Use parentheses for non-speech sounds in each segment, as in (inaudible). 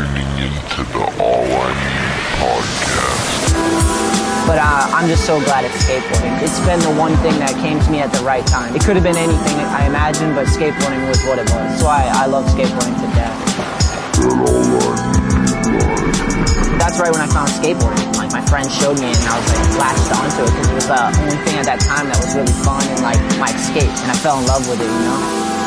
tuning into the All I Need podcast. But uh, I'm just so glad it's skateboarding. It's been the one thing that came to me at the right time. It could have been anything I imagined, but skateboarding was what it was. So I, I love skateboarding to death. That's right when I found skateboarding. Like my friend showed me and I was like latched onto it because it was the only thing at that time that was really fun and like my escape. And I fell in love with it, you know?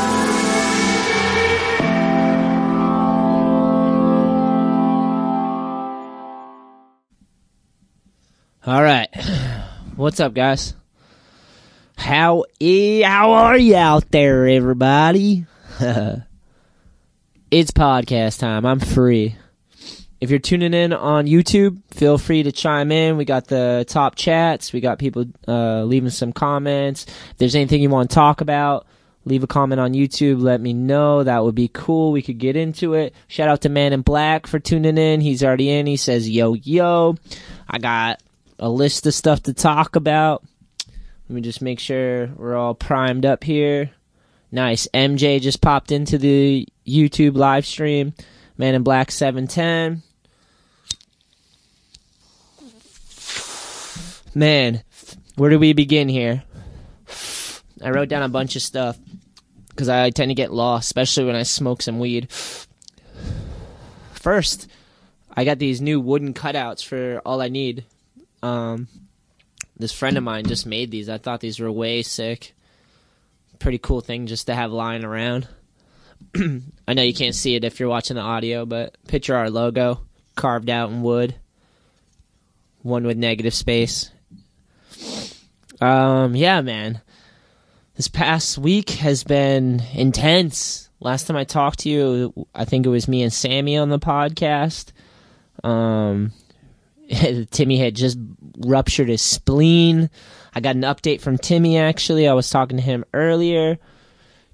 All right. (sighs) What's up, guys? How e- how are you out there, everybody? (laughs) it's podcast time. I'm free. If you're tuning in on YouTube, feel free to chime in. We got the top chats. We got people uh, leaving some comments. If there's anything you want to talk about, leave a comment on YouTube. Let me know. That would be cool. We could get into it. Shout out to Man in Black for tuning in. He's already in. He says, yo, yo. I got a list of stuff to talk about. Let me just make sure we're all primed up here. Nice. MJ just popped into the YouTube live stream. Man in Black 710. Man, where do we begin here? I wrote down a bunch of stuff because I tend to get lost, especially when I smoke some weed. First, I got these new wooden cutouts for all I need. Um, this friend of mine just made these. I thought these were way sick. Pretty cool thing just to have lying around. (clears throat) I know you can't see it if you're watching the audio, but picture our logo carved out in wood. One with negative space. Um, yeah, man. This past week has been intense. Last time I talked to you, I think it was me and Sammy on the podcast. Um, (laughs) Timmy had just ruptured his spleen. I got an update from Timmy actually. I was talking to him earlier.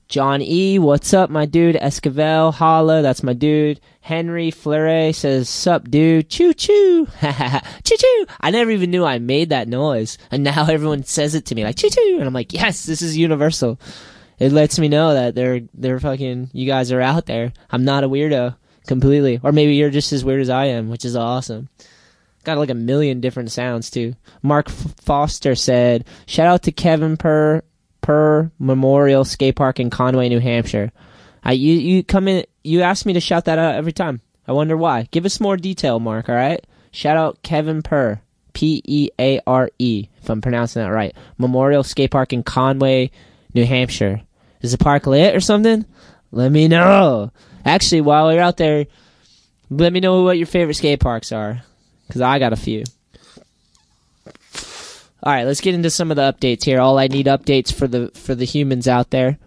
John E, what's up, my dude? Esquivel, holla, that's my dude. Henry Fleury says, sup, dude? Choo choo. (laughs) choo choo. I never even knew I made that noise. And now (laughs) everyone says it to me like, choo choo. And I'm like, yes, this is universal. It lets me know that they're, they're fucking, you guys are out there. I'm not a weirdo completely. Or maybe you're just as weird as I am, which is awesome. Got like a million different sounds too. Mark F- Foster said, shout out to Kevin Per Per Memorial Skate Park in Conway, New Hampshire. I you you come in you ask me to shout that out every time. I wonder why. Give us more detail, Mark, all right? Shout out Kevin Per. P E A R E, if I'm pronouncing that right. Memorial Skate Park in Conway, New Hampshire. Is the park lit or something? Let me know. Actually, while you're out there, let me know what your favorite skate parks are, because I got a few. All right, let's get into some of the updates here. All I need updates for the for the humans out there.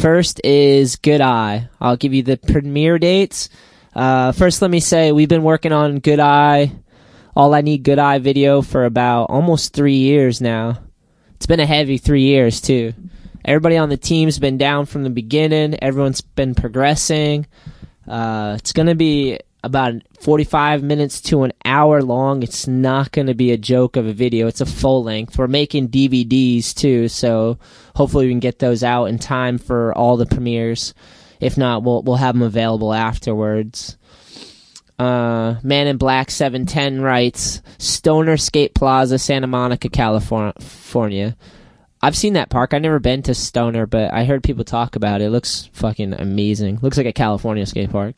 First is Good Eye. I'll give you the premiere dates. Uh, first, let me say we've been working on Good Eye, All I Need Good Eye video for about almost three years now. It's been a heavy three years too. Everybody on the team's been down from the beginning. Everyone's been progressing. Uh, it's gonna be about 45 minutes to an hour long. It's not going to be a joke of a video. It's a full length. We're making DVDs too, so hopefully we can get those out in time for all the premieres. If not, we'll we'll have them available afterwards. Uh, Man in Black 710 writes Stoner Skate Plaza, Santa Monica, California. I've seen that park. I've never been to Stoner, but I heard people talk about it. It looks fucking amazing. Looks like a California skate park.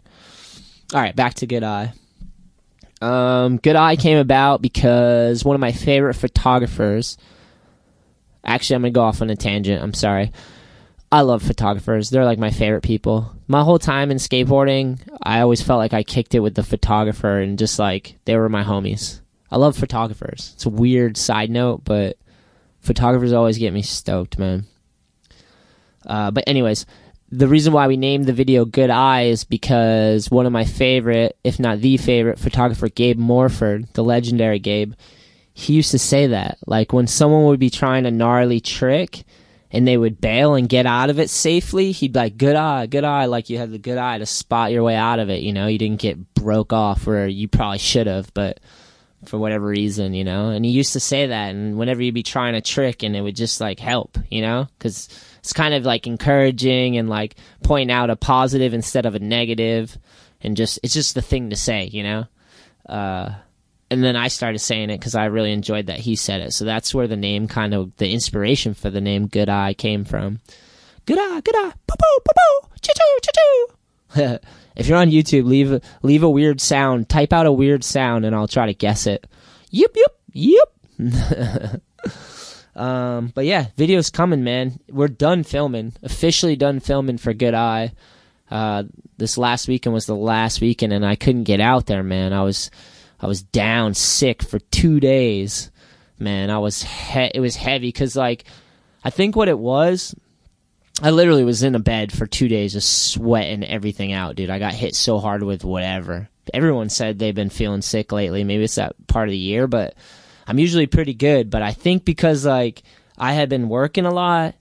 All right, back to Good Eye. Um, Good Eye came about because one of my favorite photographers. Actually, I'm gonna go off on a tangent. I'm sorry. I love photographers. They're like my favorite people. My whole time in skateboarding, I always felt like I kicked it with the photographer and just like they were my homies. I love photographers. It's a weird side note, but photographers always get me stoked, man. Uh, but anyways, the reason why we named the video Good Eye is because one of my favorite, if not the favorite, photographer, Gabe Morford, the legendary Gabe, he used to say that. Like when someone would be trying a gnarly trick and they would bail and get out of it safely, he'd be like, Good eye, good eye. Like you had the good eye to spot your way out of it. You know, you didn't get broke off where you probably should have, but for whatever reason, you know. And he used to say that, and whenever you'd be trying a trick, and it would just like help, you know, because it's kind of like encouraging and like pointing out a positive instead of a negative, and just it's just the thing to say, you know. Uh, and then I started saying it because I really enjoyed that he said it. So that's where the name kind of the inspiration for the name Good Eye came from. Good eye, good eye, poo poo, poo poo, choo choo, choo choo. (laughs) if you're on YouTube, leave leave a weird sound. Type out a weird sound, and I'll try to guess it. Yep, yep, yep. (laughs) um, but yeah, video's coming, man. We're done filming. Officially done filming for Good Eye. Uh, this last weekend was the last weekend, and I couldn't get out there, man. I was I was down sick for two days, man. I was he- it was heavy because like I think what it was I literally was in a bed for two days, just sweating everything out, dude. I got hit so hard with whatever. Everyone said they've been feeling sick lately. Maybe it's that part of the year, but I'm usually pretty good. But I think because like I had been working a lot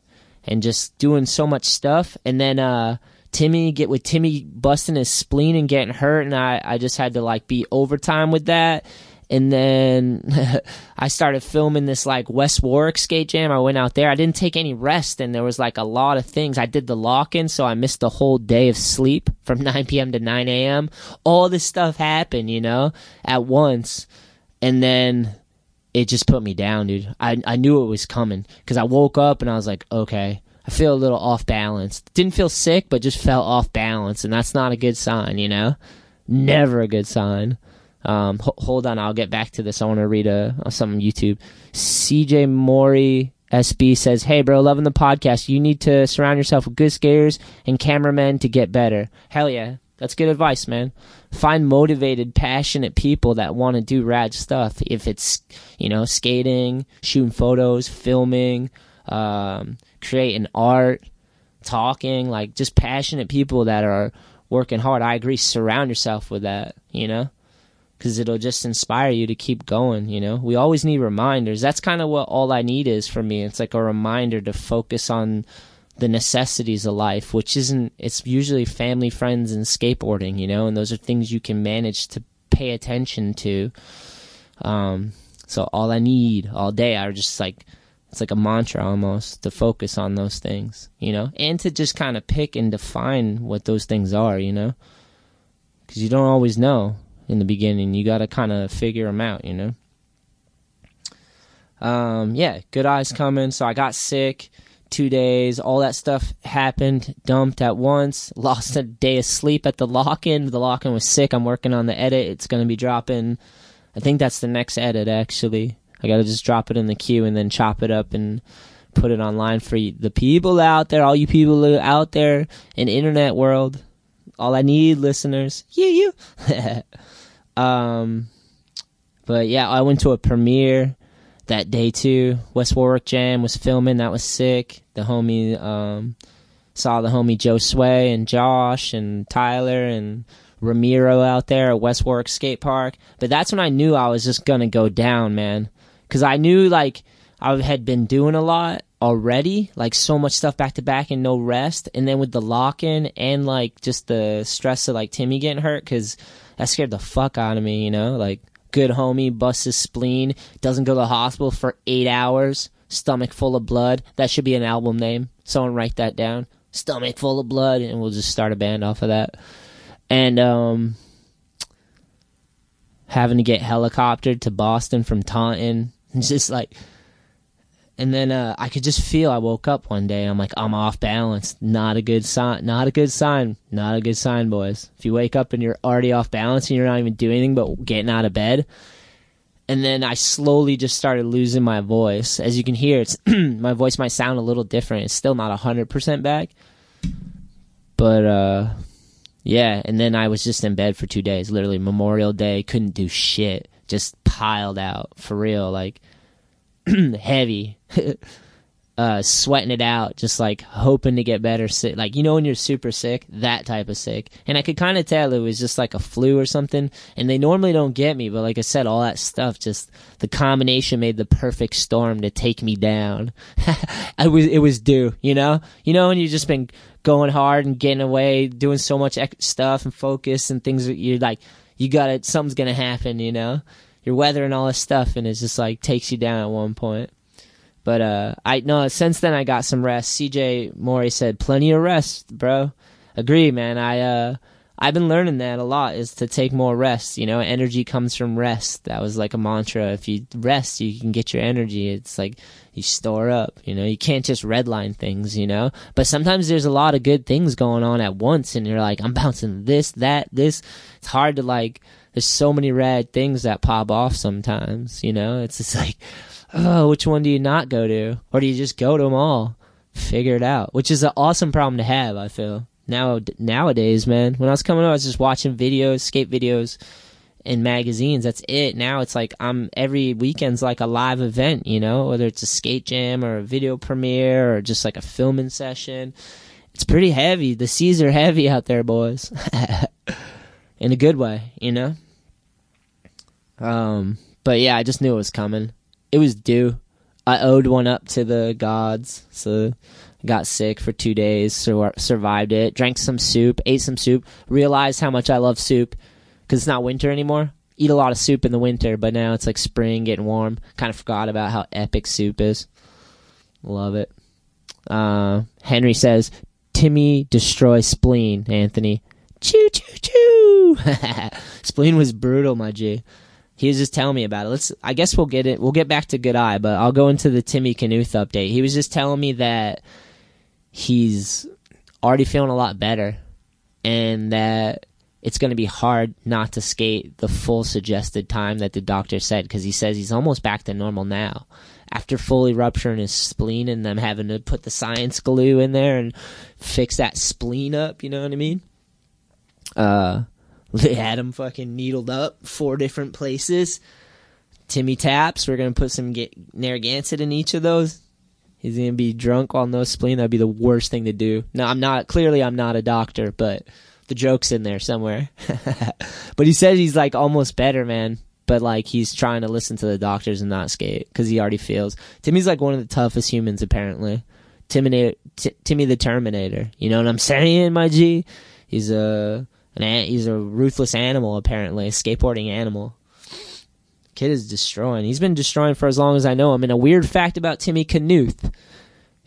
and just doing so much stuff, and then uh Timmy get with Timmy busting his spleen and getting hurt, and I I just had to like be overtime with that and then (laughs) I started filming this like West Warwick skate jam. I went out there. I didn't take any rest, and there was like a lot of things. I did the lock in, so I missed the whole day of sleep (laughs) from 9 p.m. to 9 a.m. All this stuff happened, you know, at once, and then it just put me down, dude. I I knew it was coming because I woke up and I was like, okay. I feel a little off balance. Didn't feel sick, but just felt off balance, and that's not a good sign, you know. Never a good sign. Um, ho- hold on, I'll get back to this. I want to read a, some YouTube. CJ Mori SB says, "Hey, bro, loving the podcast. You need to surround yourself with good skaters and cameramen to get better. Hell yeah, that's good advice, man. Find motivated, passionate people that want to do rad stuff. If it's you know skating, shooting photos, filming, um, creating art, talking, like just passionate people that are working hard. I agree. Surround yourself with that. You know." because it'll just inspire you to keep going. You know, we always need reminders. That's kind of what all I need is for me. It's like a reminder to focus on the necessities of life, which isn't. It's usually family, friends, and skateboarding. You know, and those are things you can manage to pay attention to. Um, so all I need all day, I just like it's like a mantra almost to focus on those things, you know, and to just kind of pick and define what those things are, you know, because you don't always know in the beginning. You got to kind of figure them out, you know. Um, yeah, good eyes coming. So I got sick, two days. All that stuff happened, dumped at once. (laughs) Lost a day of sleep at the lock-in. The lock-in was sick. I'm working on the edit. It's gonna be dropping. I think that's the next edit actually. I gotta just drop it in the queue and then chop it up and put it online for the people out there, all you people out there in internet world. All I need, listeners, you, you. (laughs) um, but yeah, I went to a premiere that day too. West Warwick Jam was filming. That was sick. The homie um, saw the homie Joe Sway and Josh and Tyler and Ramiro out there at West Warwick Skate Park. But that's when I knew I was just gonna go down, man. Cause I knew like I had been doing a lot already, like so much stuff back to back and no rest. And then with the lock in and like just the stress of like Timmy getting hurt, cause that scared the fuck out of me, you know? Like good homie busts his spleen, doesn't go to the hospital for eight hours, stomach full of blood. That should be an album name. Someone write that down. Stomach full of blood, and we'll just start a band off of that. And um, having to get helicoptered to Boston from Taunton, (laughs) just like. And then uh, I could just feel. I woke up one day. and I'm like, I'm off balance. Not a good sign. Not a good sign. Not a good sign, boys. If you wake up and you're already off balance and you're not even doing anything but getting out of bed, and then I slowly just started losing my voice. As you can hear, it's (clears throat) my voice might sound a little different. It's still not hundred percent back, but uh, yeah. And then I was just in bed for two days. Literally Memorial Day, couldn't do shit. Just piled out for real, like (clears throat) heavy, (laughs) uh, sweating it out, just like hoping to get better. Sick, like you know when you're super sick, that type of sick. And I could kind of tell it was just like a flu or something. And they normally don't get me, but like I said, all that stuff, just the combination made the perfect storm to take me down. (laughs) I was, it was due, you know, you know, when you've just been going hard and getting away, doing so much stuff and focus and things you're like, you got it, something's gonna happen, you know you're weathering all this stuff, and it just like takes you down at one point. But uh, I no. Since then, I got some rest. CJ Morey said, "Plenty of rest, bro." Agree, man. I uh, I've been learning that a lot is to take more rest. You know, energy comes from rest. That was like a mantra. If you rest, you can get your energy. It's like you store up. You know, you can't just redline things. You know, but sometimes there's a lot of good things going on at once, and you're like, I'm bouncing this, that, this. It's hard to like. There's so many rad things that pop off sometimes. You know, it's just (laughs) like oh, which one do you not go to? Or do you just go to them all? Figure it out, which is an awesome problem to have, I feel. Now, nowadays, man, when I was coming up, I was just watching videos, skate videos, and magazines. That's it. Now it's like I'm every weekend's like a live event, you know, whether it's a skate jam or a video premiere or just like a filming session. It's pretty heavy. The seas are (laughs) heavy out there, boys. (laughs) In a good way, you know? Um, but yeah, I just knew it was coming it was due. I owed one up to the gods, so got sick for two days, sur- survived it, drank some soup, ate some soup, realized how much I love soup because it's not winter anymore. Eat a lot of soup in the winter, but now it's like spring, getting warm. Kind of forgot about how epic soup is. Love it. Uh, Henry says, Timmy destroy spleen, Anthony. Choo choo choo. (laughs) (laughs) spleen was brutal, my G he was just telling me about it. Let's. I guess we'll get it. We'll get back to Good Eye, but I'll go into the Timmy Knuth update. He was just telling me that he's already feeling a lot better, and that it's going to be hard not to skate the full suggested time that the doctor said because he says he's almost back to normal now after fully rupturing his spleen and them having to put the science glue in there and fix that spleen up. You know what I mean? Uh, (laughs) they had him fucking needled up four different places. Timmy taps. We're gonna put some Narragansett in each of those. He's gonna be drunk on no spleen. That'd be the worst thing to do. No, I'm not. Clearly, I'm not a doctor, but the joke's in there somewhere. (laughs) but he says he's like almost better, man. But like he's trying to listen to the doctors and not skate because he already feels. Timmy's like one of the toughest humans apparently. T- Timmy the Terminator. You know what I'm (laughs) saying, my G? He's a an he's a ruthless animal apparently, a skateboarding animal. Kid is destroying. He's been destroying for as long as I know him. And a weird fact about Timmy Knuth,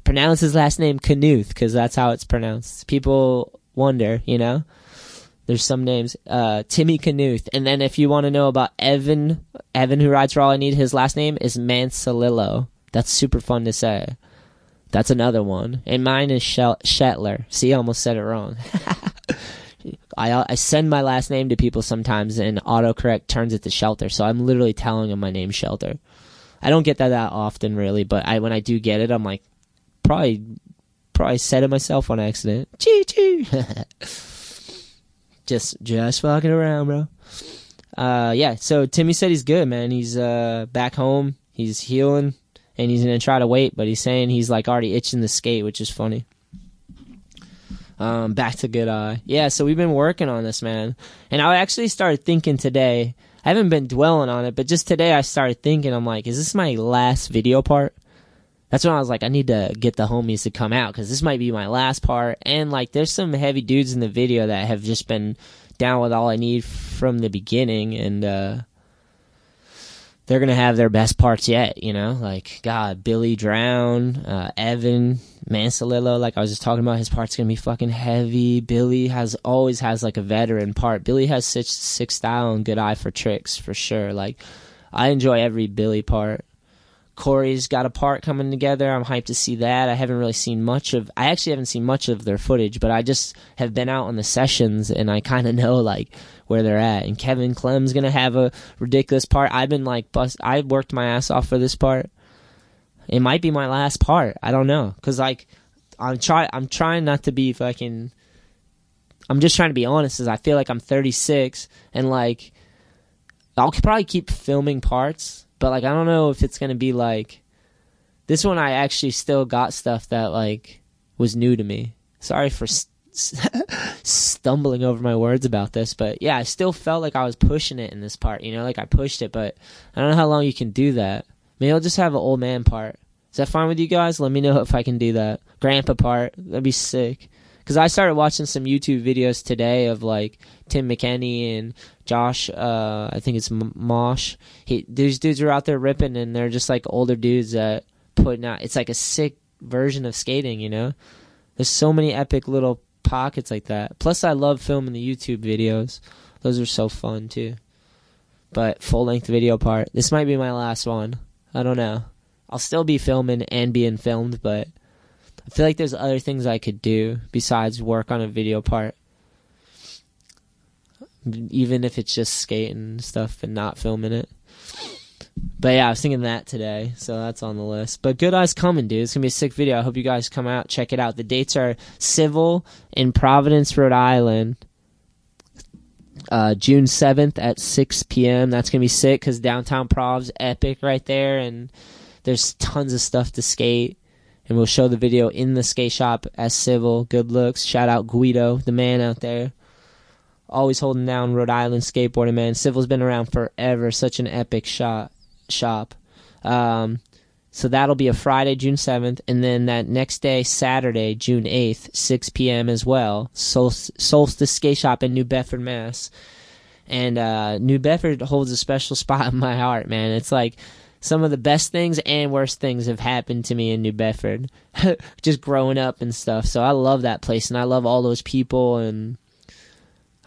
pronounce his last name Knuth because that's how it's pronounced. People wonder, you know. There's some names, uh, Timmy Knuth, and then if you want to know about Evan, Evan who rides for all I need, his last name is Mansalillo. That's super fun to say. That's another one, and mine is Shetler. See, I almost said it wrong. (laughs) I I send my last name to people sometimes, and autocorrect turns it to Shelter. So I'm literally telling them my name's Shelter. I don't get that that often, really, but I when I do get it, I'm like, probably probably said it myself on accident. (laughs) Just just fucking around, bro. Uh, yeah. So Timmy said he's good, man. He's uh back home. He's healing, and he's gonna try to wait, but he's saying he's like already itching the skate, which is funny. Um, back to Good Eye. Yeah, so we've been working on this, man. And I actually started thinking today. I haven't been dwelling on it, but just today I started thinking. I'm like, is this my last video part? That's when I was like, I need to get the homies to come out because this might be my last part. And like, there's some heavy dudes in the video that have just been down with all I need from the beginning, and uh, they're gonna have their best parts yet. You know, like God, Billy Drown, uh, Evan, Mansalillo, like I was just talking about, his part's gonna be fucking heavy. Billy has always has like a veteran part. Billy has such sick style and good eye for tricks for sure. Like I enjoy every Billy part. Corey's got a part coming together. I'm hyped to see that. I haven't really seen much of. I actually haven't seen much of their footage, but I just have been out on the sessions and I kind of (laughs) know like where they're at. And Kevin Clem's gonna have a ridiculous part. I've been like bust. I worked my ass off for this part. It might be my last part. I don't know, cause like I'm try. I'm trying not to be fucking. I'm just trying to be honest. As I feel like I'm 36 and like I'll probably keep filming parts, but like I don't know if it's gonna be like this one. I actually still got stuff that like was new to me. Sorry for (laughs) stumbling over my words about this, but yeah, I still felt like I was pushing it in this part. You know, like I pushed it, but I don't know how long you can do that. Maybe I'll just have an old man part. Is that fine with you guys? Let me know if I can do that. Grandpa part. That'd be sick. Because I started watching some YouTube videos today of like Tim McKenney and Josh. Uh, I think it's M- Mosh. He, these dudes are out there ripping, and they're just like older dudes that putting out. It's like a sick version of skating, you know. There's so many epic little pockets like that. Plus, I love filming the YouTube videos. Those are so fun too. But full length video part. This might be my last one. I don't know. I'll still be filming and being filmed, but I feel like there's other things I could do besides work on a video part. Even if it's just skating and stuff and not filming it. But yeah, I was thinking that today, so that's on the list. But Good Eyes coming, dude. It's gonna be a sick video. I hope you guys come out, check it out. The dates are Civil in Providence, Rhode Island, uh, June 7th at 6 p.m. That's to be sick because downtown Prov's epic right there, and there's tons of stuff to skate. And we'll show the video in the skate shop as Civil. Good looks. Shout out Guido, the man out there. Always holding down Rhode Island skateboarding, man. Civil's been around forever. Such an epic shop. shop. Um, so that'll be a Friday, June 7th. And then that next day, Saturday, June 8th, 6 p.m. as well. Sol- Solstice Skate Shop in New Bedford, Mass. And uh, New Bedford holds a special (laughs) spot in my heart, man. It's like some of the best things and worst things have happened to me in New Bedford, (laughs) just growing up and stuff. So I love that place and I love all those people and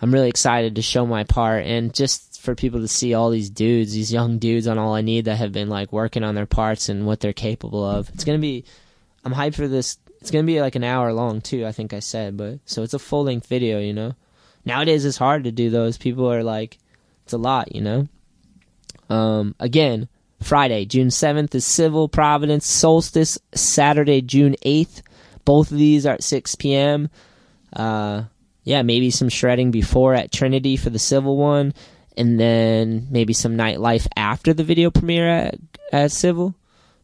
I'm really excited to show my part and just for people to see all these dudes, these young dudes on All I Need that have been like working on their parts and what they're capable of. It's gonna be, I'm hyped for this. It's gonna be like an hour long too. I think I said, but so it's a full length video. You know, nowadays it's hard to do those. People are like, it's a lot. You know. Um, again, Friday, June 7th is Civil Providence Solstice. Saturday, June 8th. Both of these are at 6 p.m. Uh, yeah, maybe some shredding before at Trinity for the Civil one, and then maybe some nightlife after the video premiere at, at Civil.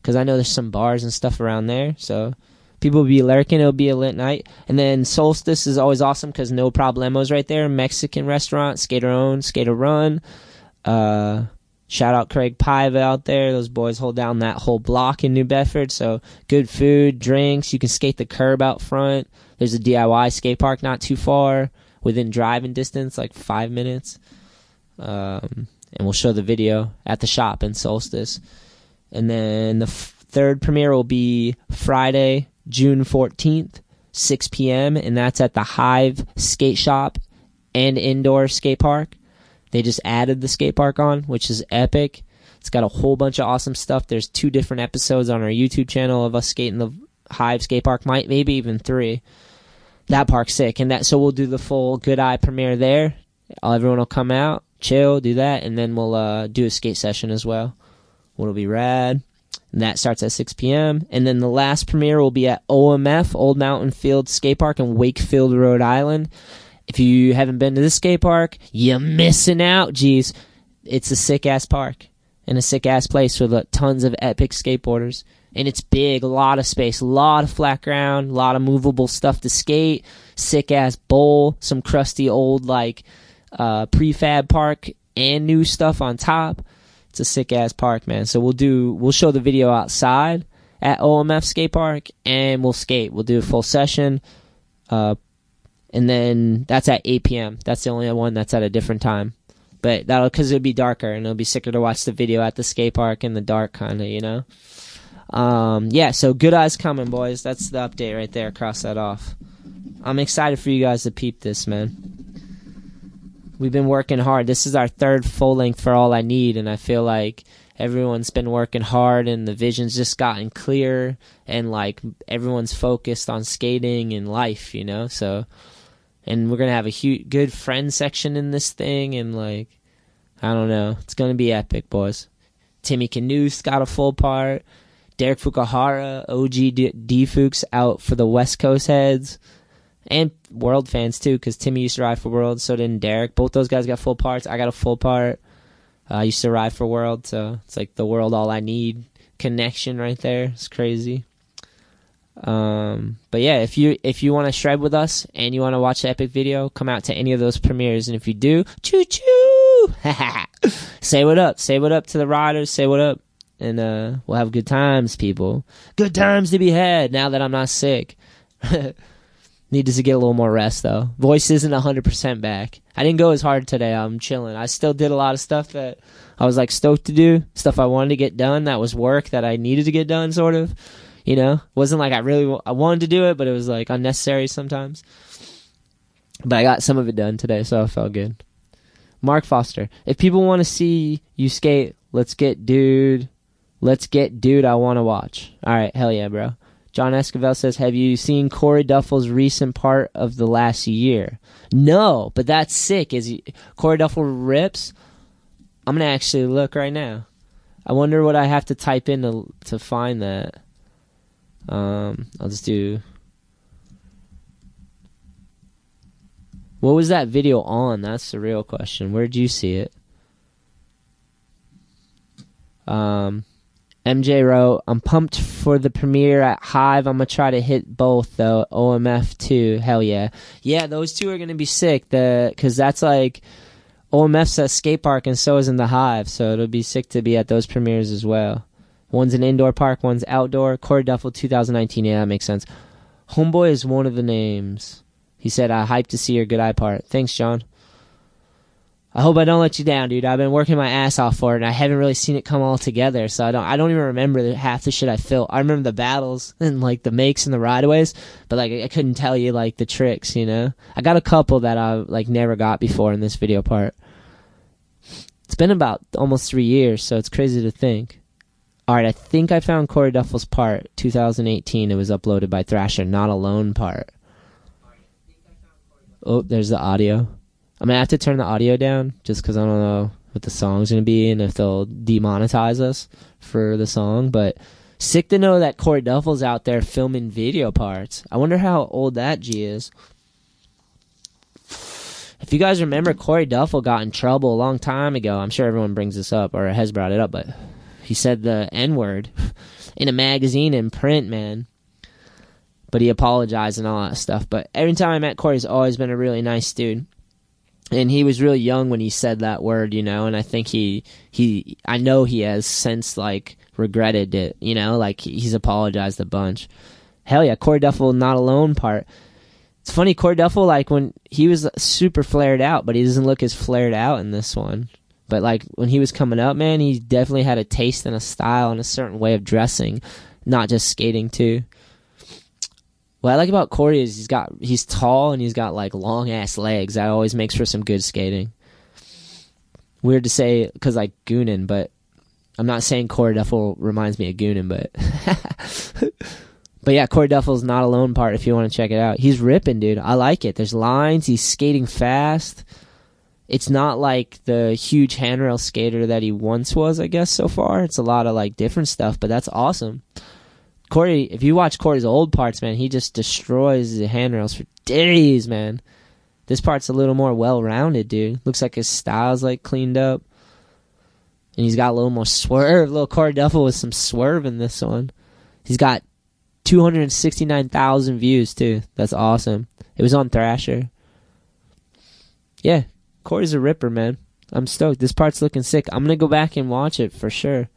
Because I know there's some bars and stuff around there. So people will be lurking. It'll be a lit night. And then Solstice is always awesome because no problemos right there. Mexican restaurant, skater owned, skater run. Uh, Shout out Craig Paiva out there. Those boys hold down that whole block in New Bedford. So good food, drinks. You can skate the curb out front. There's a DIY skate park not too far, within driving distance, like five minutes. Um, and we'll show the video at the shop in Solstice. And then the f- third premiere will be Friday, June 14th, 6 p.m. And that's at the Hive Skate Shop and Indoor Skate Park. They just added the skate park on, which is epic. It's got a whole bunch of awesome stuff. There's two different episodes on our YouTube channel of us skating the Hive skate park, might maybe even three. That park's sick, and that so we'll do the full Good Eye premiere there. Everyone will come out, chill, do that, and then we'll uh, do a skate session as well. What'll be rad. And that starts at 6 p.m. And then the last premiere will be at OMF, Old Mountain Field Skate Park in Wakefield, Rhode Island. If you haven't been to this skate park, you're missing out, Jeez, It's a sick ass park and a sick ass place with tons of epic skateboarders. And it's big, a lot of space, a lot of flat ground, a lot of movable stuff to skate, sick ass bowl, some crusty old like uh, prefab park and new stuff on top. It's a sick ass park, man. So we'll do we'll show the video outside at OMF skate park and we'll skate. We'll do a full session. Uh, and then that's at 8 p.m. That's the only one that's at a different time. But that'll because it'll be darker and it'll be sicker to watch the video at the skate park in the dark, kind of, you know. Um, yeah, so good eyes coming, boys. That's the update right there. Cross that off. I'm excited for you guys to peep this, man. We've been working hard. This is our third full length for all I need, and I feel like everyone's been working hard and the vision's just gotten clear and like everyone's focused on skating and life, you know. So and we're gonna have a huge, good friend section in this thing, and like, I don't know, it's gonna be epic, boys. Timmy Knuth got a full part. Derek Fukuhara, OG D, D Fuchs out for the West Coast heads, and World fans too, because Timmy used to ride for World, so did Derek. Both those guys got full parts. I got a full part. Uh, I used to ride for World, so it's like the World All I Need connection right there. It's crazy. Um, but yeah, if you if you want to shred with us and you want to watch the epic video, come out to any of those premieres. And if you do, choo choo, (laughs) say what up, say what up to the riders, say what up, and uh, we'll have good times, people. Good times to be had now that I'm not sick. (laughs) Needed to get a little more rest though. Voice isn't 100% back. I didn't go as hard today. I'm chilling. I still did a lot of stuff that I was like stoked to do, stuff I wanted to get done that was work that I needed to get done sort of. You know, it wasn't like I really I wanted to do it, but it was like unnecessary sometimes. But I got some of it done today, so I felt good. Mark Foster, if people want to see you skate, let's get dude. Let's get dude. I want to watch. All right, hell yeah, bro. John Esquivel says, "Have you seen Corey Duffel's recent part of the last year?" No, but that's sick. Is he, Corey Duffel rips? I'm gonna actually look right now. I wonder what I have to type in to to find that. Um, I'll just do. What was that video on? That's the real question. Where did you see it? Um, MJ wrote, I'm pumped for the premiere at Hive. I'm going to try to hit both, though. OMF 2. Hell yeah. Yeah, those two are going to be sick. Because that's like. OMF's at skate park and so is in the Hive, so it'll be sick to be at those premieres as well. One's an indoor park, one's outdoor. Corey Duffel 2019. Yeah, that makes sense. Homeboy is one of the names. He said, I hype to see your good eye part. Thanks, John. I hope I don't let you down, dude. I've been working my ass off for it, and I haven't really seen it come all together. So I don't, I don't even remember half the shit I felt. I remember the battles (laughs) and like the makes and the rideaways, but like I couldn't tell you like the tricks. You know, I got a couple that I like never got before in this video part. It's been about almost three years, so it's crazy to think. All right, I think I found Corey Duffel's part, 2018. It was uploaded by Thrasher, not alone part. Oh, there's the audio. I'm gonna have to turn the audio down just because I don't know what the song's gonna be and if they'll demonetize us for the song. But sick to know that Corey Duffel's out there filming video parts. I wonder how old that G is. If you guys remember, Corey Duffel got in trouble a long time ago. I'm sure everyone brings this up or has brought it up, but he said the N word (laughs) in a magazine in print, man. But he apologized and all that stuff. But every time I met Corey, he's always been a really nice dude and he was really young when he said that word, you know, and I think he he I know he has since like regretted it, you know, like he's apologized a bunch. Hell yeah, Corey Duffel not alone part. It's funny, Corey Duffel like when he was super flared out, but he doesn't look as flared out in this one. But like when he was coming up, man, he definitely had a taste and a style and a certain way of dressing, not just skating too. What I like about Corey is he's got he's tall and he's got like long ass legs. That always makes for some good skating. Weird to say because like Goonan, but I'm not saying Corey Duffel reminds me of Goonan, but (laughs) but yeah, Corey Duffel's not alone part. If you want to check it out, he's ripping, dude. I like it. There's lines. He's skating fast. It's not like the huge handrail skater that he once was, I guess. So far, it's a lot of like different stuff, but that's awesome. Corey, if you watch Corey's old parts, man, he just destroys the handrails for days, man. This part's a little more well rounded, dude. Looks like his style's like cleaned up. And he's got a little more swerve. Little Corey Duffel with some swerve in this one. He's got 269,000 views, too. That's awesome. It was on Thrasher. Yeah, Corey's a ripper, man. I'm stoked. This part's looking sick. I'm to go back and watch it for sure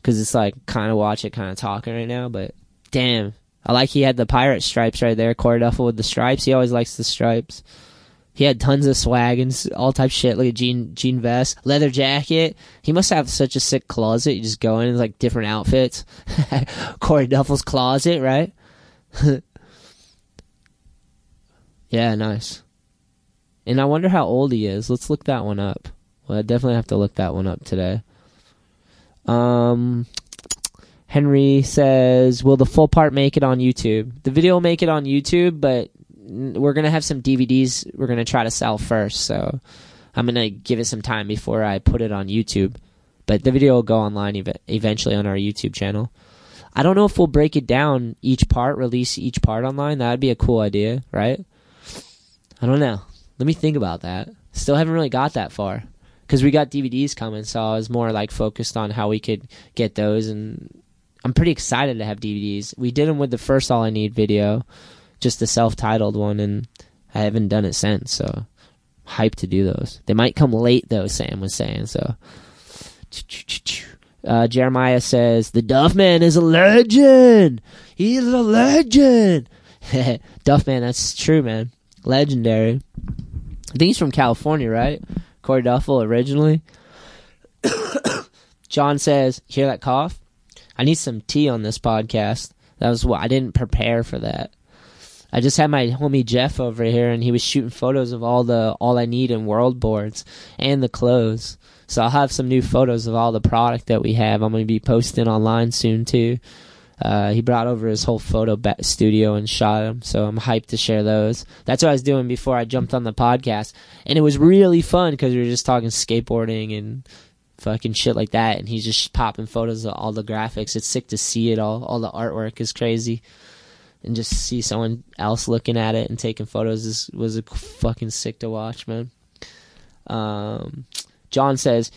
because it's like kind of watch it, kind of talking right now. But damn, I like he had the pirate stripes right there. Corey Duffel with the stripes. He always likes the stripes. He had tons of swag and all type shit. Look at jean jean vest, leather jacket. He must have such a sick closet. You just go in like different outfits. (laughs) Corey Duffel's closet, right? (laughs) yeah, nice. And I wonder how old he is. Let's look that one up. Well, I definitely have to look that one up today. Um, Henry says, "Will the full part make it on YouTube? The video will make it on YouTube, but we're gonna have some DVDs. We're gonna try to sell first, so I'm gonna give it some time before I put it on YouTube. But the video will go online ev- eventually on our YouTube channel. I don't know if we'll break it down each part, release each part online. That'd be a cool idea, right? I don't know. Let me think about that. Still haven't really got that far because we got DVDs coming, so I was more like focused on how we could get those, and I'm pretty excited to have DVDs. We did them with the first All I Need video, just the self-titled one, and I haven't done it since. So hyped to do those. They might come late though. Sam was saying so. Uh, Jeremiah says the Duff Man is a legend. He's a legend. (laughs) Duffman, that's true, man. Legendary. I think he's from California, right? Corey Duffel originally. (coughs) John says, "Hear that cough? I need some tea on this podcast. That was what I didn't prepare for that. I just had my homie Jeff over here, and he was shooting photos of all the all I need in world boards and the clothes. So I'll have some new photos of all the product that we have. I'm going to be posting online soon too. Uh, he brought over his whole photo studio and shot them, so I'm hyped to share those. That's what I was doing before I jumped on the podcast, and it was really fun because we were just talking skateboarding and fucking shit like that, and he's just popping photos of all the graphics. It's sick to see it all. All the artwork is crazy, and just see someone else looking at it and taking photos is was a fucking sick to watch, man. Um, John says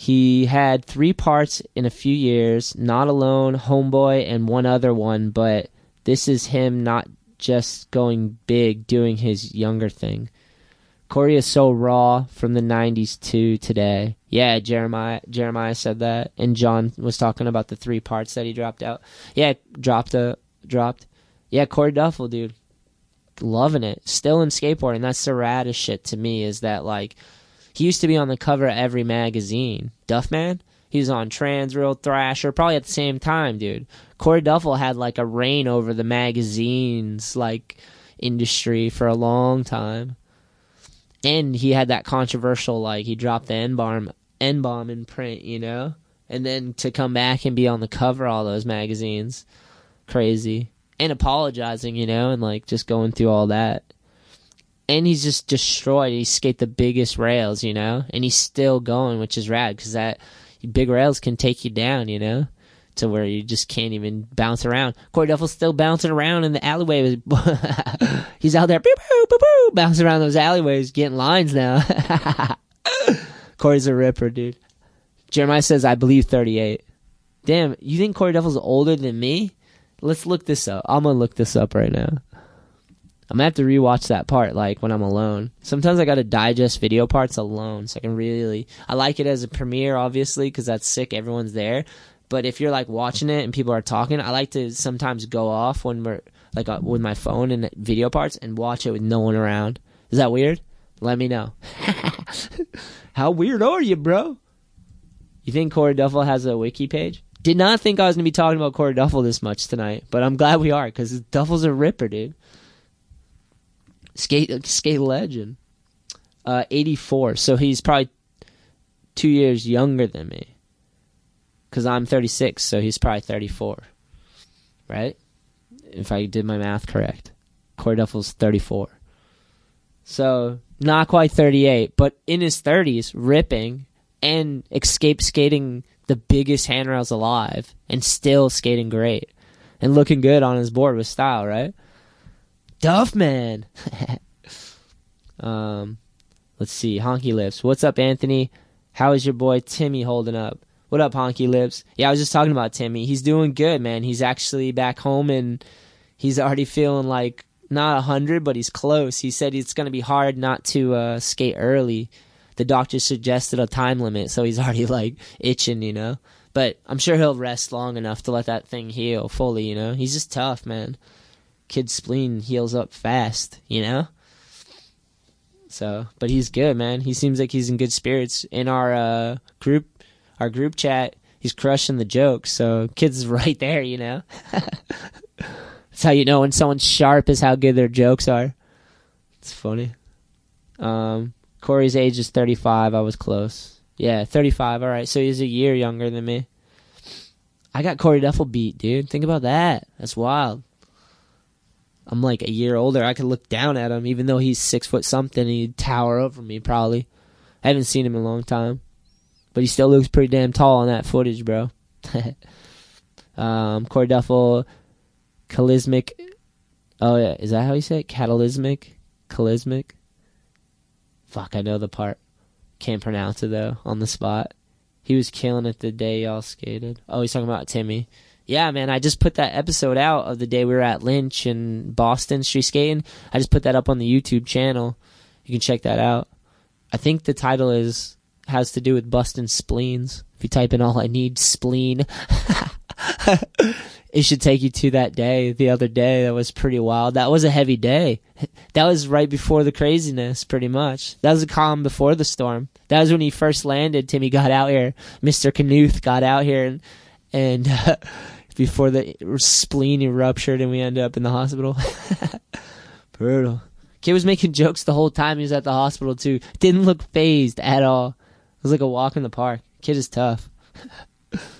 he had three parts in a few years, Not Alone, Homeboy, and one other one, but this is him not just going big, doing his younger thing. Corey is so raw from the 90s to today. Yeah, Jeremiah Jeremiah said that and John was talking about the three parts that he dropped out. Yeah, dropped a dropped. Yeah, Corey Duffel, dude. Loving it. Still in skateboarding. That's the raddest shit to me is that like he used to be on the cover of every magazine. Duffman? He was on Transworld, Thrasher, probably at the same time, dude. Corey Duffel had like a reign over the magazines like industry for a long time. And he had that controversial like he dropped the N bomb N bomb in print, you know? And then to come back and be on the cover all those magazines. Crazy. And apologizing, you know, and like just going through all that and he's just destroyed. He skate the biggest rails, you know, and he's still going, which is rad because that big rails can take you down, you know, to where you just can't even bounce around. Corey Duffel's still bouncing around in the alleyway. (laughs) he's out there, bouncing around those alleyways, getting lines now. (laughs) Corey's a ripper, dude. Jeremiah says, I believe 38. Damn, you think Corey Duffel's older than me? Let's look this up. I'm gonna look this up right now. I'm gonna have to rewatch that part like when I'm alone. Sometimes I gotta digest video parts alone, so I can really. I like it as a premiere, obviously, because that's sick. Everyone's there. But if you're like watching it and people are talking, I like to sometimes go off when we're like uh, with my phone and video parts and watch it with no one around. Is that weird? Let me know. (laughs) How weird are you, bro? You think Corey Duffel has a wiki page? Did not think I was gonna be talking about Corey Duffel this much tonight, but I'm glad we are because Duffel's a ripper, dude skate skate legend. Uh, 84. So he's probably two years younger than me. Because I'm 36, so he's probably 34. Right? If I did my math correct. Corey Duffel's 34. So, not quite 38, but in his 30s, ripping and escape skating the biggest handrails alive and still skating great and looking good on his board with style, right? Duffman. (laughs) um, let's see. Honky Lips. What's up, Anthony? How is your boy Timmy holding up? What up, Honky Lips? Yeah, I was just talking about Timmy. He's doing good, man. He's actually back home and he's already feeling like not a hundred, but he's close. He said it's going to be hard not to uh, skate early. The doctor suggested a time limit, so he's (laughs) already like itching, you know. But I'm sure he'll rest long enough to let that thing heal fully, you know. He's just tough, man kid's spleen heals up fast, you know? So, but he's good, man. He seems like he's in good spirits. In our uh, group, our group chat, he's crushing the jokes. So, kid's (laughs) right there, you know. (laughs) That's how you know when someone's sharp is how good their jokes are. It's funny. Um, Corey's age is 35. I was close. Yeah, 35. All right. So he's a year younger than me. I got Corey Duffel beat, dude. Think about that. That's wild. I'm like a year older. I could look down at him, even though he's six foot something. He'd tower over me probably. I haven't seen him in a long time, but he still looks pretty damn tall on that footage, bro. (laughs) um, Corey Duffel, Charismic. Oh yeah, is that how you say it? Catalysmic, Charismic. Fuck, I know the part. Can't pronounce it though on the spot. He was killing it the day y'all skated. Oh, he's talking about Timmy yeah, man, I just put that episode out of the day we were at Lynch in Boston street skating. I just put that up on the YouTube channel. You can check that out. I think the title is has to do with busting spleens. If you type in all I need spleen. (laughs) it should take you to that day the other day that was pretty wild that was a heavy day that was right before the craziness pretty much that was a calm before the storm that was when he first landed timmy got out here mr knuth got out here and and uh, (laughs) before the spleen ruptured and we end up in the hospital (laughs) brutal kid was making jokes the whole time he was at the hospital too didn't look fazed at all it was like a walk in the park kid is tough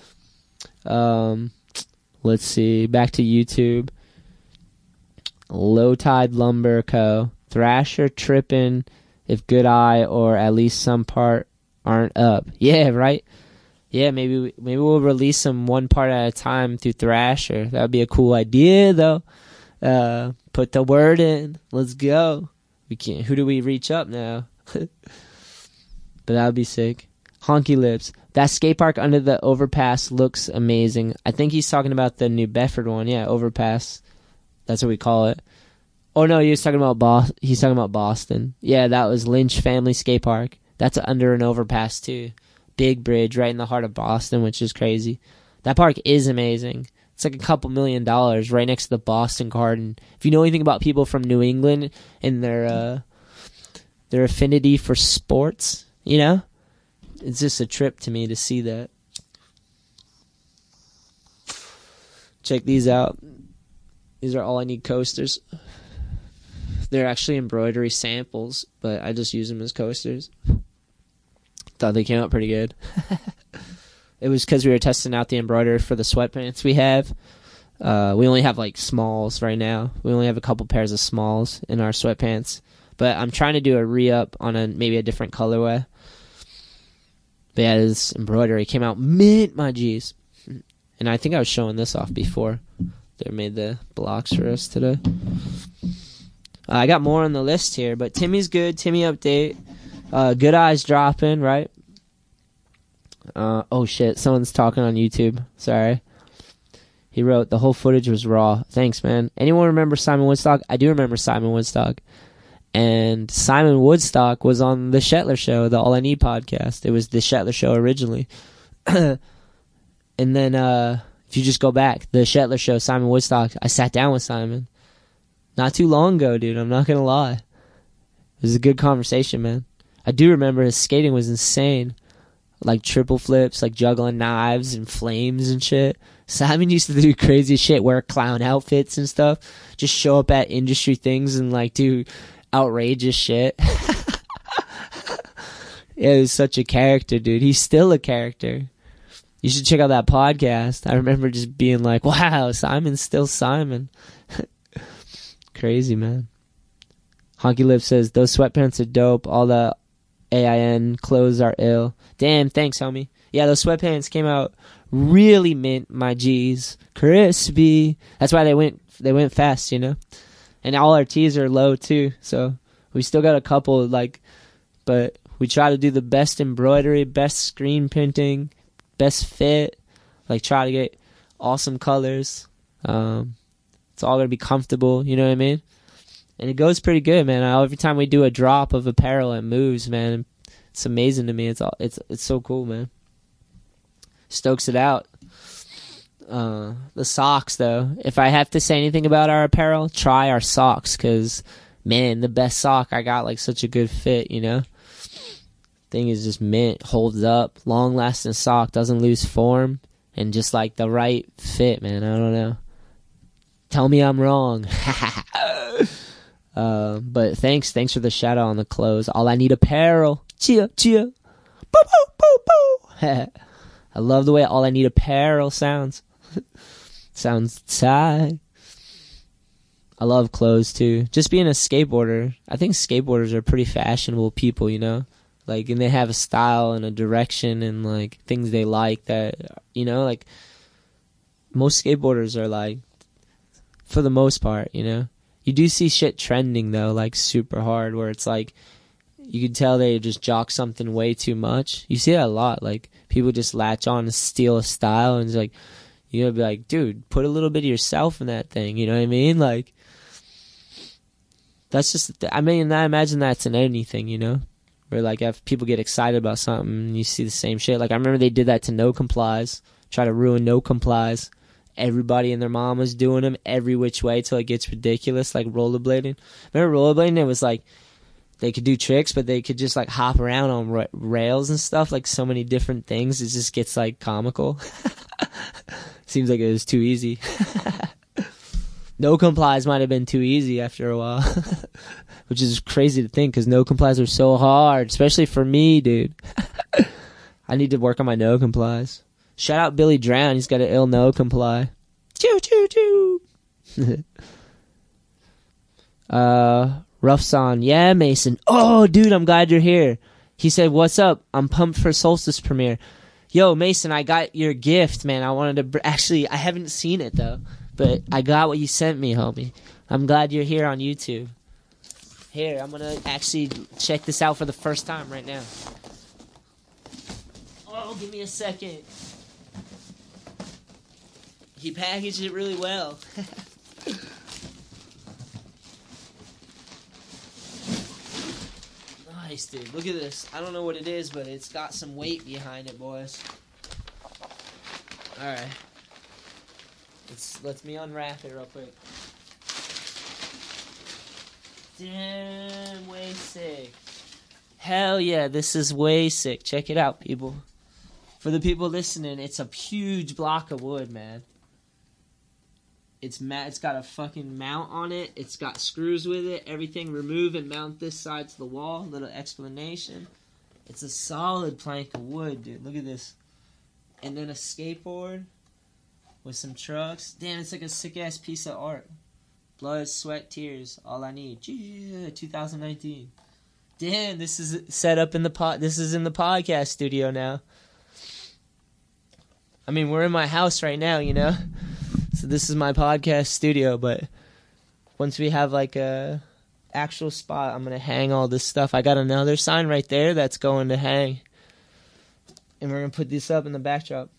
(laughs) um Let's see. Back to YouTube. Low Tide Lumber Co. Thrasher tripping if Good Eye or at least some part aren't up. Yeah, right. Yeah, maybe maybe we'll release them one part at a time through Thrasher. That would be a cool idea, though. Uh, put the word in. Let's go. We can't. Who do we reach up now? (laughs) but that would be sick. Honky Lips. That skate park under the overpass looks amazing. I think he's talking about the New Bedford one. Yeah, overpass. That's what we call it. Oh no, he was talking about Boston. He's talking about Boston. Yeah, that was Lynch Family Skate Park. That's under an overpass too. Big bridge right in the heart of Boston, which is crazy. That park is amazing. It's like a couple million dollars right next to the Boston Garden. If you know anything about people from New England and their uh, their affinity for sports, you know, it's just a trip to me to see that. Check these out. These are all I need coasters. They're actually embroidery samples, but I just use them as coasters. Thought they came out pretty good. (laughs) it was because we were testing out the embroidery for the sweatpants we have. Uh, we only have like smalls right now. We only have a couple pairs of smalls in our sweatpants, but I'm trying to do a re up on a maybe a different colorway. But yeah, this embroidery came out mint, my G's. And I think I was showing this off before. They made the blocks for us today. Uh, I got more on the list here, but Timmy's good. Timmy update. Uh, good eyes dropping, right? Uh, oh shit, someone's talking on YouTube. Sorry. He wrote, the whole footage was raw. Thanks, man. Anyone remember Simon Woodstock? I do remember Simon Woodstock and Simon Woodstock was on the Shetler Show, the All I Need podcast. It was the Shetler Show originally, (clears throat) and then uh, if you just go back, the Shetler Show, Simon Woodstock. I sat down with Simon not too long ago, dude. I'm not gonna lie, it was a good conversation, man. I do remember his skating was insane, like triple flips, like juggling knives and flames and shit. Simon used to do crazy shit, wear clown outfits and stuff, just show up at industry things and like do outrageous shit. (laughs) it was such a character, dude. He's still a character. You should check out that podcast. I remember just being like, wow, Simon's still Simon. (laughs) Crazy, man. Honky Lip says, those sweatpants are dope. All the AIN clothes are ill. Damn, thanks, homie. Yeah, those sweatpants came out really mint, my G's. Crispy. That's why they went they went fast, you know? and all our T's are low too. So we still got a couple like, but we try to do the best embroidery, best screen printing, best fit. Like try to get awesome colors. Um, it's all gonna be comfortable. You know what I mean? And it goes pretty good, man. Every time we do a drop of apparel, it moves, man. It's amazing to me. It's all, it's it's so cool, man. Stokes it out. Uh, the socks, though, if I have to say anything about our apparel, try our socks, cause man, the best sock I got like such a good fit, you know. Thing is just mint, holds up, long lasting sock, doesn't lose form, and just like the right fit, man. I don't know. Tell me I'm wrong. (laughs) uh, but thanks, thanks for the shout out on the clothes. All I need apparel. Chia, chia. Boo, boo, boo, boo. (laughs) I love the way all I need apparel sounds. (laughs) Sounds sad. I love clothes too. Just being a skateboarder, I think skateboarders are pretty fashionable people, you know? Like, and they have a style and a direction and like things they like that, you know, like most skateboarders are like, for the most part, you know? You do see shit trending though, like super hard, where it's like, you can tell they just jock something way too much. You see that a lot. Like, people just latch on and steal a style and it's like, you gotta be like, dude, put a little bit of yourself in that thing. You know what I mean? Like, that's just. I mean, I imagine that's in anything. You know, where like if people get excited about something, you see the same shit. Like I remember they did that to No Complies, try to ruin No Complies, everybody and their mom was doing them every which way till it gets ridiculous, like rollerblading. Remember rollerblading? It was like they could do tricks, but they could just like hop around on ra- rails and stuff, like so many different things. It just gets like comical. (laughs) Seems like it was too easy. (laughs) no complies might have been too easy after a while, (laughs) which is crazy to think because no complies are so hard, especially for me, dude. I need to work on my no complies. Shout out Billy Drown. He's got an ill no comply. Choo choo choo. (laughs) uh, rough song. Yeah, Mason. Oh, dude, I'm glad you're here. He said, "What's up? I'm pumped for Solstice premiere." Yo, Mason, I got your gift, man. I wanted to br- actually. I haven't seen it though, but I got what you sent me, homie. I'm glad you're here on YouTube. Here, I'm gonna actually check this out for the first time right now. Oh, give me a second. He packaged it really well. (laughs) nice, dude. Look at this. I don't know what it is, but it's got some weight behind it, boys. All right. Let's let me unwrap it real quick. Damn, way sick. Hell yeah, this is way sick. Check it out, people. For the people listening, it's a huge block of wood, man. It's ma- It's got a fucking mount on it. It's got screws with it. Everything. Remove and mount this side to the wall. Little explanation. It's a solid plank of wood, dude. Look at this. And then a skateboard with some trucks. Damn, it's like a sick ass piece of art. Blood, sweat, tears. All I need. Yeah, 2019. Damn, this is set up in the pod. This is in the podcast studio now. I mean, we're in my house right now, you know. So this is my podcast studio, but once we have like a actual spot, I'm gonna hang all this stuff. I got another sign right there that's going to hang, and we're gonna put this up in the backdrop.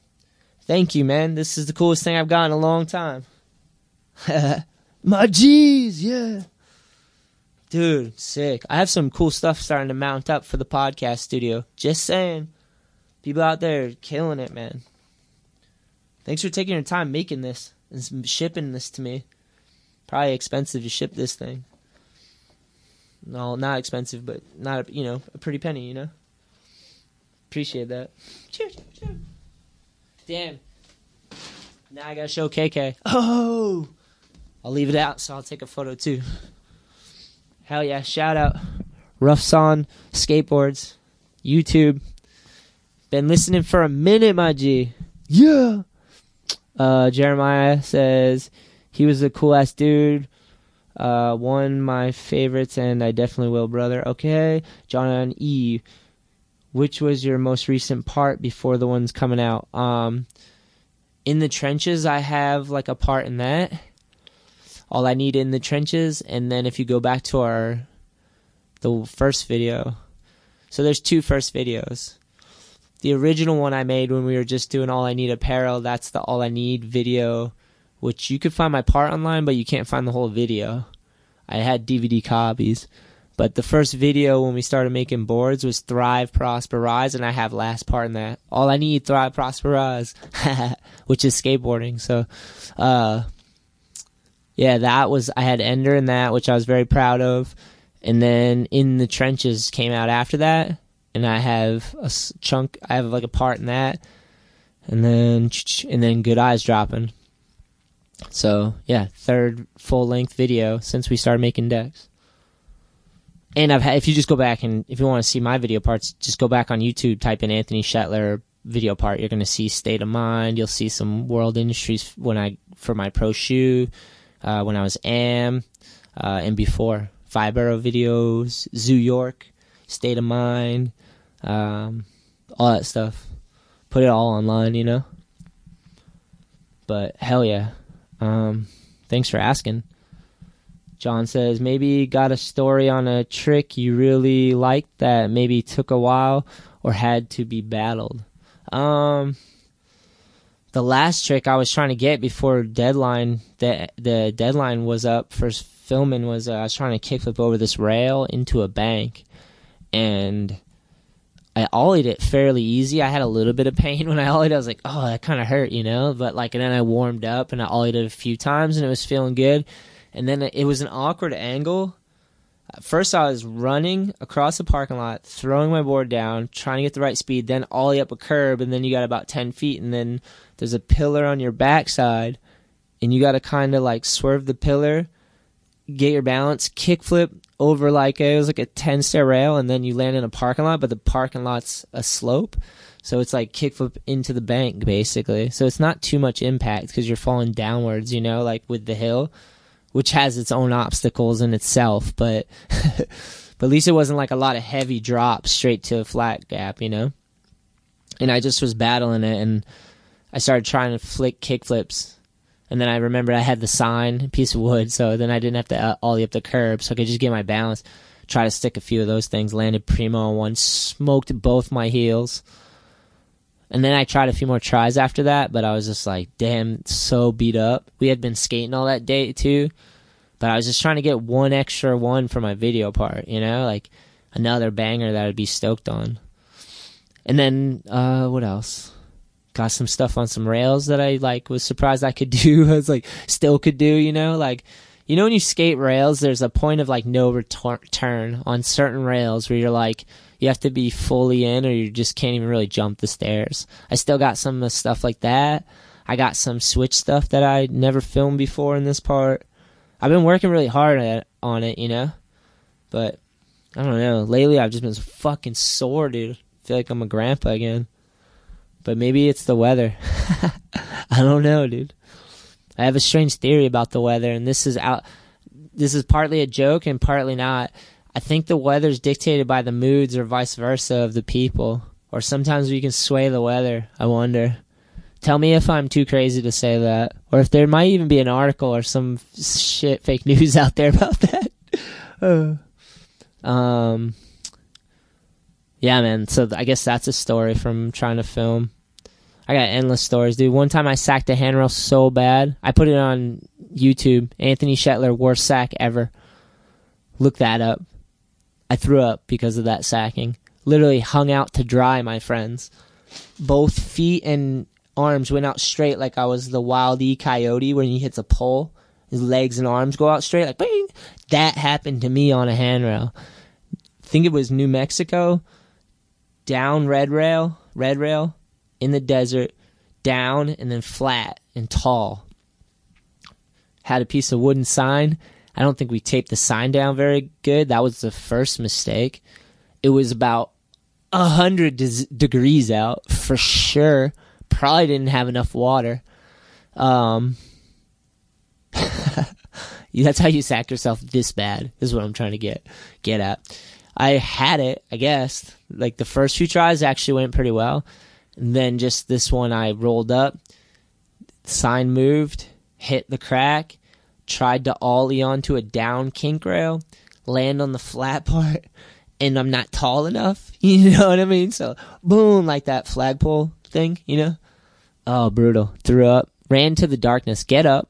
Thank you, man. This is the coolest thing I've got in a long time. (laughs) my G's, yeah. Dude, sick. I have some cool stuff starting to mount up for the podcast studio. Just saying. People out there killing it, man. Thanks for taking your time making this and shipping this to me. Probably expensive to ship this thing. No, not expensive, but not a, you know a pretty penny. You know. Appreciate that. Cheers, cheers. Damn. Now I gotta show KK. Oh. I'll leave it out, so I'll take a photo too. Hell yeah! Shout out, Rough Son Skateboards, YouTube. Been listening for a minute, my G. Yeah. Uh, Jeremiah says he was a cool ass dude. Uh, one my favorites, and I definitely will, brother. Okay, John E. Which was your most recent part before the ones coming out? Um, in the trenches, I have like a part in that. All I need in the trenches, and then if you go back to our the first video, so there's two first videos the original one I made when we were just doing All I Need apparel, that's the All I Need video, which you could find my part online, but you can't find the whole video. I had DVD copies. But the first video when we started making boards was Thrive, Prosper, Rise, and I have last part in that. All I need, Thrive, Prosper, Rise, (laughs) which is skateboarding. So, uh, yeah, that was, I had Ender in that, which I was very proud of. And then In the Trenches came out after that and I have a chunk. I have like a part in that, and then and then Good Eyes dropping. So yeah, third full length video since we started making decks. And I've had, if you just go back and if you want to see my video parts, just go back on YouTube, type in Anthony Shetler video part. You're going to see State of Mind. You'll see some World Industries when I for my pro shoe, uh, when I was AM, uh, and before Vibro videos, Zoo York, State of Mind, um, all that stuff. Put it all online, you know. But hell yeah, um, thanks for asking. John says maybe got a story on a trick you really liked that maybe took a while or had to be battled. Um, the last trick I was trying to get before deadline, the the deadline was up for filming was uh, I was trying to kickflip over this rail into a bank, and I ollied it fairly easy. I had a little bit of pain (laughs) when I ollied. I was like, oh, that kind of hurt, you know. But like, and then I warmed up and I ollied it a few times, and it was feeling good. And then it was an awkward angle. First, I was running across the parking lot, throwing my board down, trying to get the right speed, then ollie up a curb, and then you got about 10 feet, and then there's a pillar on your backside, and you got to kind of like swerve the pillar, get your balance, kickflip over like it was like a 10 stair rail, and then you land in a parking lot, but the parking lot's a slope. So it's like kickflip into the bank, basically. So it's not too much impact because you're falling downwards, you know, like with the hill which has its own obstacles in itself, but (laughs) but at least it wasn't like a lot of heavy drops straight to a flat gap, you know. And I just was battling it, and I started trying to flick kick flips, and then I remembered I had the sign, piece of wood, so then I didn't have to uh, ollie up the curb, so I could just get my balance. Try to stick a few of those things. Landed primo on one, smoked both my heels. And then I tried a few more tries after that, but I was just like, damn, so beat up. We had been skating all that day too, but I was just trying to get one extra one for my video part, you know, like another banger that I'd be stoked on. And then, uh, what else? Got some stuff on some rails that I like was surprised I could (laughs) do. I was like, still could do, you know, like, you know, when you skate rails, there's a point of like no return on certain rails where you're like, you have to be fully in or you just can't even really jump the stairs. I still got some stuff like that. I got some switch stuff that I never filmed before in this part. I've been working really hard at, on it, you know? But I don't know. Lately I've just been fucking sore, dude. I feel like I'm a grandpa again. But maybe it's the weather. (laughs) I don't know, dude. I have a strange theory about the weather and this is out this is partly a joke and partly not. I think the weather's dictated by the moods or vice versa of the people. Or sometimes we can sway the weather. I wonder. Tell me if I'm too crazy to say that. Or if there might even be an article or some shit fake (laughs) news out there about that. uh, um, yeah, man. So I guess that's a story from trying to film. I got endless stories, dude. One time I sacked a handrail so bad, I put it on YouTube. Anthony Shetler, worst sack ever. Look that up. I threw up because of that sacking. Literally hung out to dry, my friends. Both feet and arms went out straight like I was the wild E coyote when he hits a pole. His legs and arms go out straight like bing. That happened to me on a handrail. Think it was New Mexico. Down red rail, red rail, in the desert, down and then flat and tall. Had a piece of wooden sign I don't think we taped the sign down very good. That was the first mistake. It was about a hundred des- degrees out for sure. Probably didn't have enough water. Um, (laughs) that's how you sack yourself this bad. Is what I'm trying to get get at. I had it, I guess. Like the first few tries actually went pretty well. And then just this one I rolled up, sign moved, hit the crack, tried to ollie onto a down kink rail, land on the (laughs) flat part, and I'm not tall enough. (laughs) You know what I mean? So boom, like that flagpole thing, you know? Oh, brutal. Threw up, ran to the darkness, get up,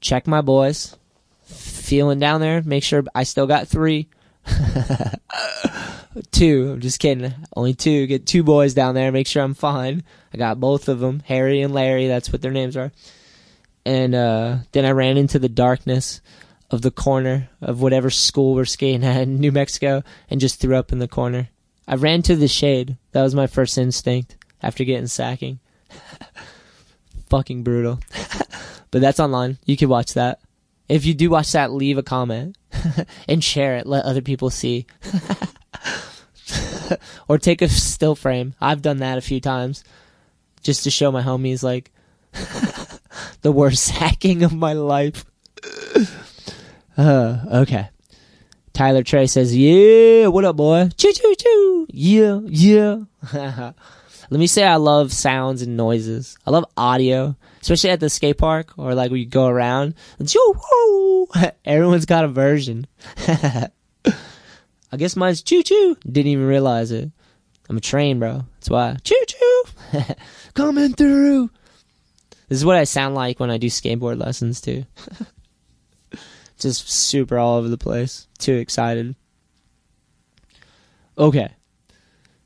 check my boys, feeling down there, make sure I still got three. (laughs) two. I'm just kidding. Only two. Get two boys down there. Make sure I'm fine. I got both of them, Harry and Larry. That's what their names are and uh, then I ran into the darkness of the corner of whatever school we're skating at in New Mexico and just threw up in the corner. I ran to the shade. That was my first instinct after getting sacking. (laughs) Fucking brutal. (laughs) but that's online. You can watch that. If you do watch that, leave a comment (laughs) and share it. Let other people see. (laughs) or take a still frame. I've done that a few times just to show my homies like (laughs) the worst hacking of my life. uh, okay. Tyler Trey says, "Yeah, what up, boy? Choo choo choo. Yeah, yeah." Let me say I love sounds and noises. I love audio, especially at the skate park or like we go around. (laughs) Everyone's got a version. (laughs) I guess mine's choo choo. Didn't even realize it. I'm a train, bro. That's why. Choo choo. (laughs) Coming through. This is what I sound like when I do skateboard lessons too. Just super all over the place. Too excited. Okay.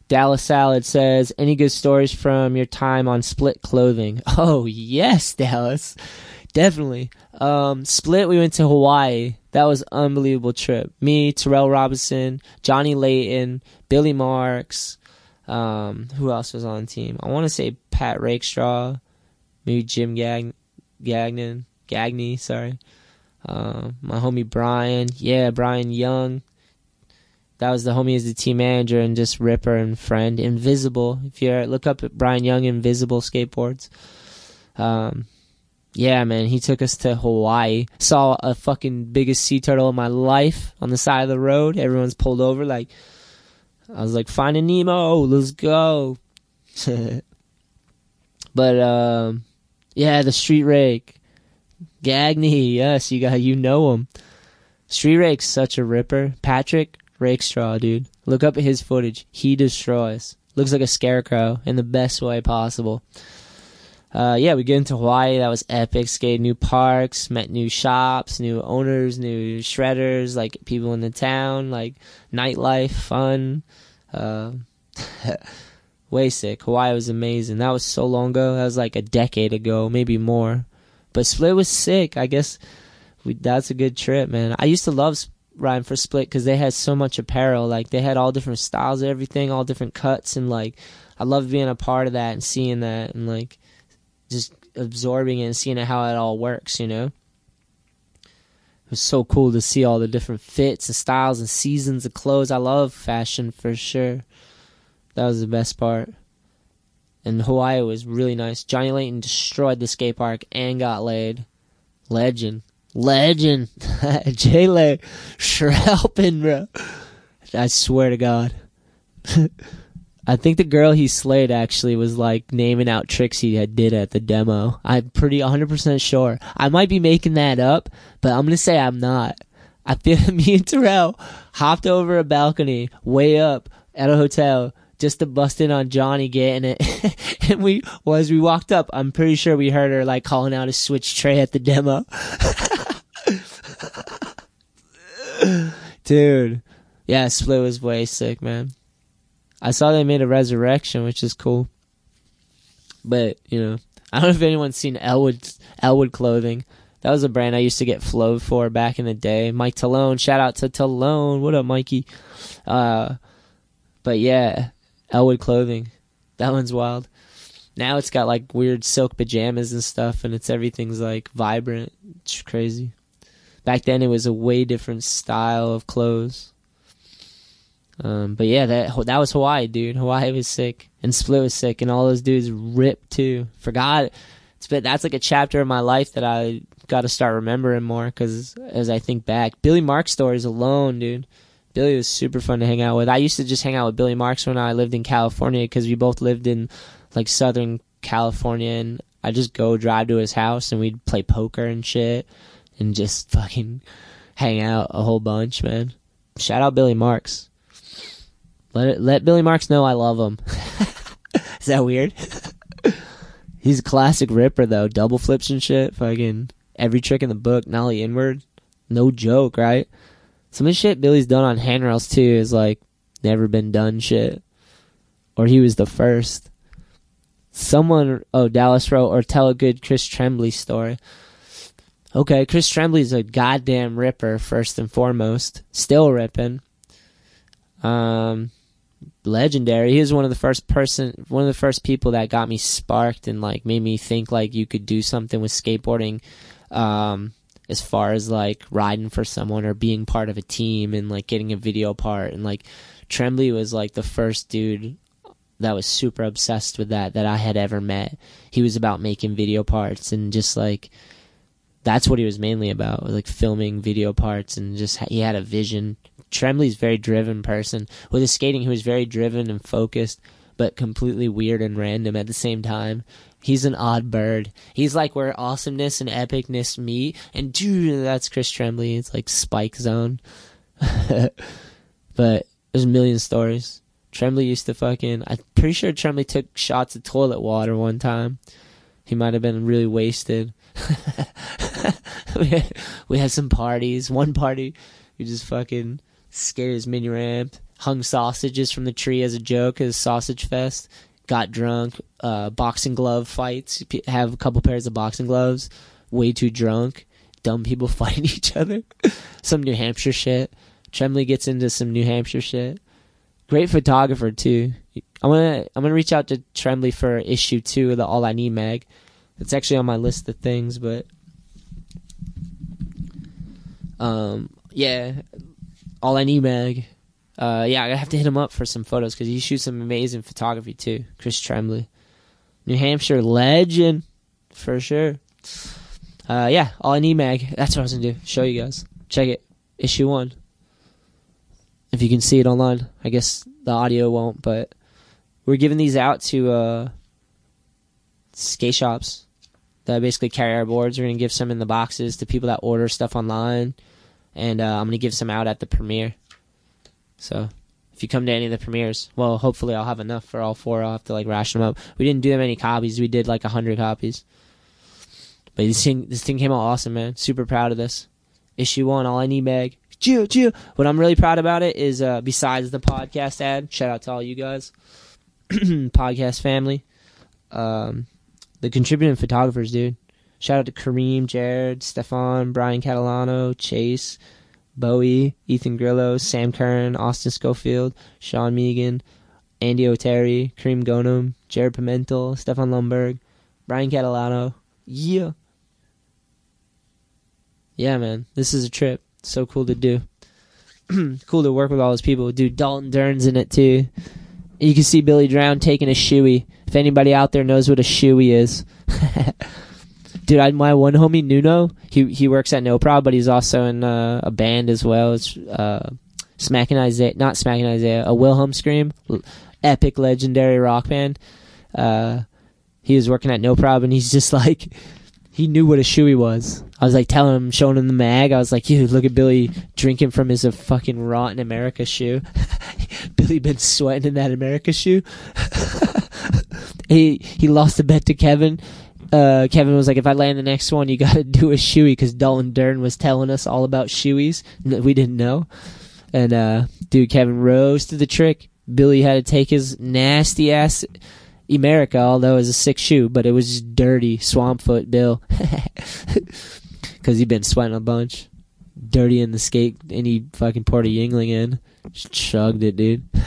Dallas Salad says, "Any good stories from your time on Split Clothing?" (laughs) Oh yes, Dallas, definitely. Um, Split, we went to Hawaii. That was unbelievable trip. Me, Terrell Robinson, Johnny Layton, Billy Marks. Um, who else was on the team? I want to say Pat Rakestraw, maybe Jim Gag- Gagnon, Gagney. Sorry. Uh, my homie Brian. Yeah, Brian Young. That was the homie as the team manager and just ripper and friend. Invisible. If you look up Brian Young Invisible skateboards. Um, yeah, man, he took us to Hawaii. Saw a fucking biggest sea turtle in my life on the side of the road. Everyone's pulled over. Like, I was like, finding Nemo, let's go. (laughs) but um, yeah, the street rake, Gagney. Yes, you got you know him. Street rake's such a ripper. Patrick Rakestraw, dude. Look up at his footage. He destroys. Looks like a scarecrow in the best way possible uh, yeah, we get into Hawaii. That was epic. Skated new parks, met new shops, new owners, new shredders, like people in the town, like nightlife, fun. Uh, (laughs) way sick. Hawaii was amazing. That was so long ago. That was like a decade ago, maybe more. But Split was sick. I guess we, that's a good trip, man. I used to love riding for Split because they had so much apparel. Like they had all different styles everything, all different cuts, and like I loved being a part of that and seeing that and like just absorbing it and seeing how it all works, you know? It was so cool to see all the different fits and styles and seasons of clothes. I love fashion for sure. That was the best part. And Hawaii was really nice. Johnny Layton destroyed the skate park and got laid. Legend. Legend. (laughs) J Lay. Shrelpin, bro. I swear to God. (laughs) I think the girl he slayed actually was like naming out tricks he had did at the demo. I'm pretty 100% sure. I might be making that up, but I'm gonna say I'm not. I feel (laughs) me and Terrell hopped over a balcony way up at a hotel just to bust in on Johnny getting it. (laughs) and we, well, as we walked up, I'm pretty sure we heard her like calling out a switch tray at the demo. (laughs) Dude. Yeah, Split was way sick, man. I saw they made a resurrection, which is cool. But you know, I don't know if anyone's seen Elwood Elwood clothing. That was a brand I used to get flowed for back in the day. Mike Talone, shout out to Talone. What up, Mikey? Uh, but yeah, Elwood clothing. That one's wild. Now it's got like weird silk pajamas and stuff, and it's everything's like vibrant. It's crazy. Back then, it was a way different style of clothes. Um, but yeah, that that was Hawaii, dude. Hawaii was sick, and Split was sick, and all those dudes ripped too. Forgot, but that's like a chapter of my life that I got to start remembering more. Because as I think back, Billy Mark stories alone, dude. Billy was super fun to hang out with. I used to just hang out with Billy Marks when I lived in California because we both lived in like Southern California, and I just go drive to his house and we'd play poker and shit, and just (laughs) fucking hang out a whole bunch, man. Shout out Billy Marks. Let it, let Billy Marks know I love him. (laughs) Is that weird? (laughs) He's a classic ripper though. Double flips and shit. Fucking every trick in the book. Nollie inward. No joke, right? Some of the shit Billy's done on handrails too is like never been done shit. Or he was the first. Someone oh Dallas wrote or tell a good Chris Tremblay story. Okay, Chris Tremblay's a goddamn ripper first and foremost. Still ripping. Um legendary. He was one of the first person, one of the first people that got me sparked and like made me think like you could do something with skateboarding, um, as far as like riding for someone or being part of a team and like getting a video part and like Tremblay was like the first dude that was super obsessed with that that I had ever met. He was about making video parts and just like that's what he was mainly about, like filming video parts and just he had a vision Tremblay's very driven person. With his skating, he was very driven and focused, but completely weird and random at the same time. He's an odd bird. He's like where awesomeness and epicness meet, and dude, that's Chris Tremblay. It's like Spike Jonze. (laughs) but there's a million stories. Tremblay used to fucking. I'm pretty sure Tremblay took shots of toilet water one time. He might have been really wasted. (laughs) we, had, some parties. One party, we just fucking scared his mini ramp. hung sausages from the tree as a joke as sausage fest. Got drunk. Uh, boxing glove fights. Have a couple pairs of boxing gloves. Way too drunk. Dumb people (laughs) fighting each other. (laughs) some New Hampshire shit. Tremblay gets into some New Hampshire shit. Great photographer too. I'm gonna I'm gonna reach out to Tremblay for issue two of the All I Need mag. It's actually on my list of things, but um, yeah, All I Need mag. Uh, yeah, I have to hit him up for some photos because he shoots some amazing photography too. Chris Tremblay, New Hampshire legend for sure. Uh, yeah, All I Need mag. That's what I was gonna do. Show you guys. Check it. Issue one. If you can see it online, I guess the audio won't, but we're giving these out to uh, skate shops that basically carry our boards. We're gonna give some in the boxes to people that order stuff online, and uh, I'm gonna give some out at the premiere. So if you come to any of the premieres, well, hopefully I'll have enough for all four. I'll have to like ration them up. We didn't do that many copies. We did like a hundred copies. But this thing, this thing came out awesome, man. Super proud of this. Issue one, all I need mag. Chew, chew. What I'm really proud about it is, uh, besides the podcast ad, shout out to all you guys, (clears throat) podcast family, um, the contributing photographers, dude. Shout out to Kareem, Jared, Stefan, Brian Catalano, Chase, Bowie, Ethan Grillo, Sam Curran, Austin Schofield, Sean Megan, Andy O'Terry, Kareem Gonum, Jared Pimentel, Stefan Lundberg, Brian Catalano. Yeah. Yeah, man. This is a trip. So cool to do. (clears throat) cool to work with all those people. Dude, Dalton Dern's in it too. You can see Billy Drown taking a shoey. If anybody out there knows what a shoey is. (laughs) Dude, I, my one homie Nuno, he he works at No Prob, but he's also in uh, a band as well. It's uh, Smacking Isaiah, not Smacking Isaiah, a Wilhelm Scream, epic legendary rock band. Uh, he was working at No Prob, and he's just (laughs) like, he knew what a shoey was. I was like telling him, showing him the mag. I was like, "Dude, look at Billy drinking from his uh, fucking rotten America shoe. (laughs) Billy been sweating in that America shoe. (laughs) he he lost a bet to Kevin. Uh, Kevin was like, "If I land the next one, you got to (laughs) do a shoey," because Dalton Dern was telling us all about shoeys. N- We didn't know. And uh, dude, Kevin rose to the trick. Billy had to take his nasty ass America, although it was a sick shoe, but it was dirty swamp foot Bill. (laughs) Because he'd been sweating a bunch. Dirty in the skate, and he fucking poured a Yuengling in. Just chugged it, dude. (laughs)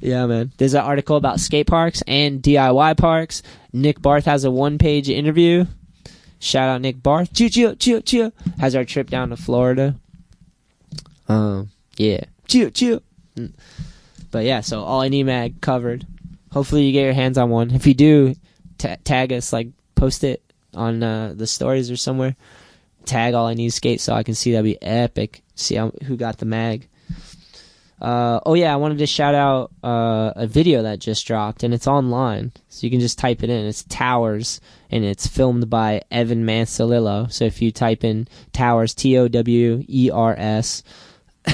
yeah, man. There's an article about skate parks and DIY parks. Nick Barth has a one page interview. Shout out Nick Barth. Choo choo choo choo. Has our trip down to Florida. Um, yeah. Choo choo. Mm. But yeah, so all I need mag covered. Hopefully you get your hands on one. If you do, ta tag us, like post it on uh, the stories or somewhere. Tag all I need skate so I can see that'd be epic. See how, who got the mag. Uh, oh yeah, I wanted to shout out uh, a video that just dropped, and it's online, so you can just type it in. It's Towers, and it's filmed by Evan Mansolillo. So if you type in Towers, T O W E R S, (coughs)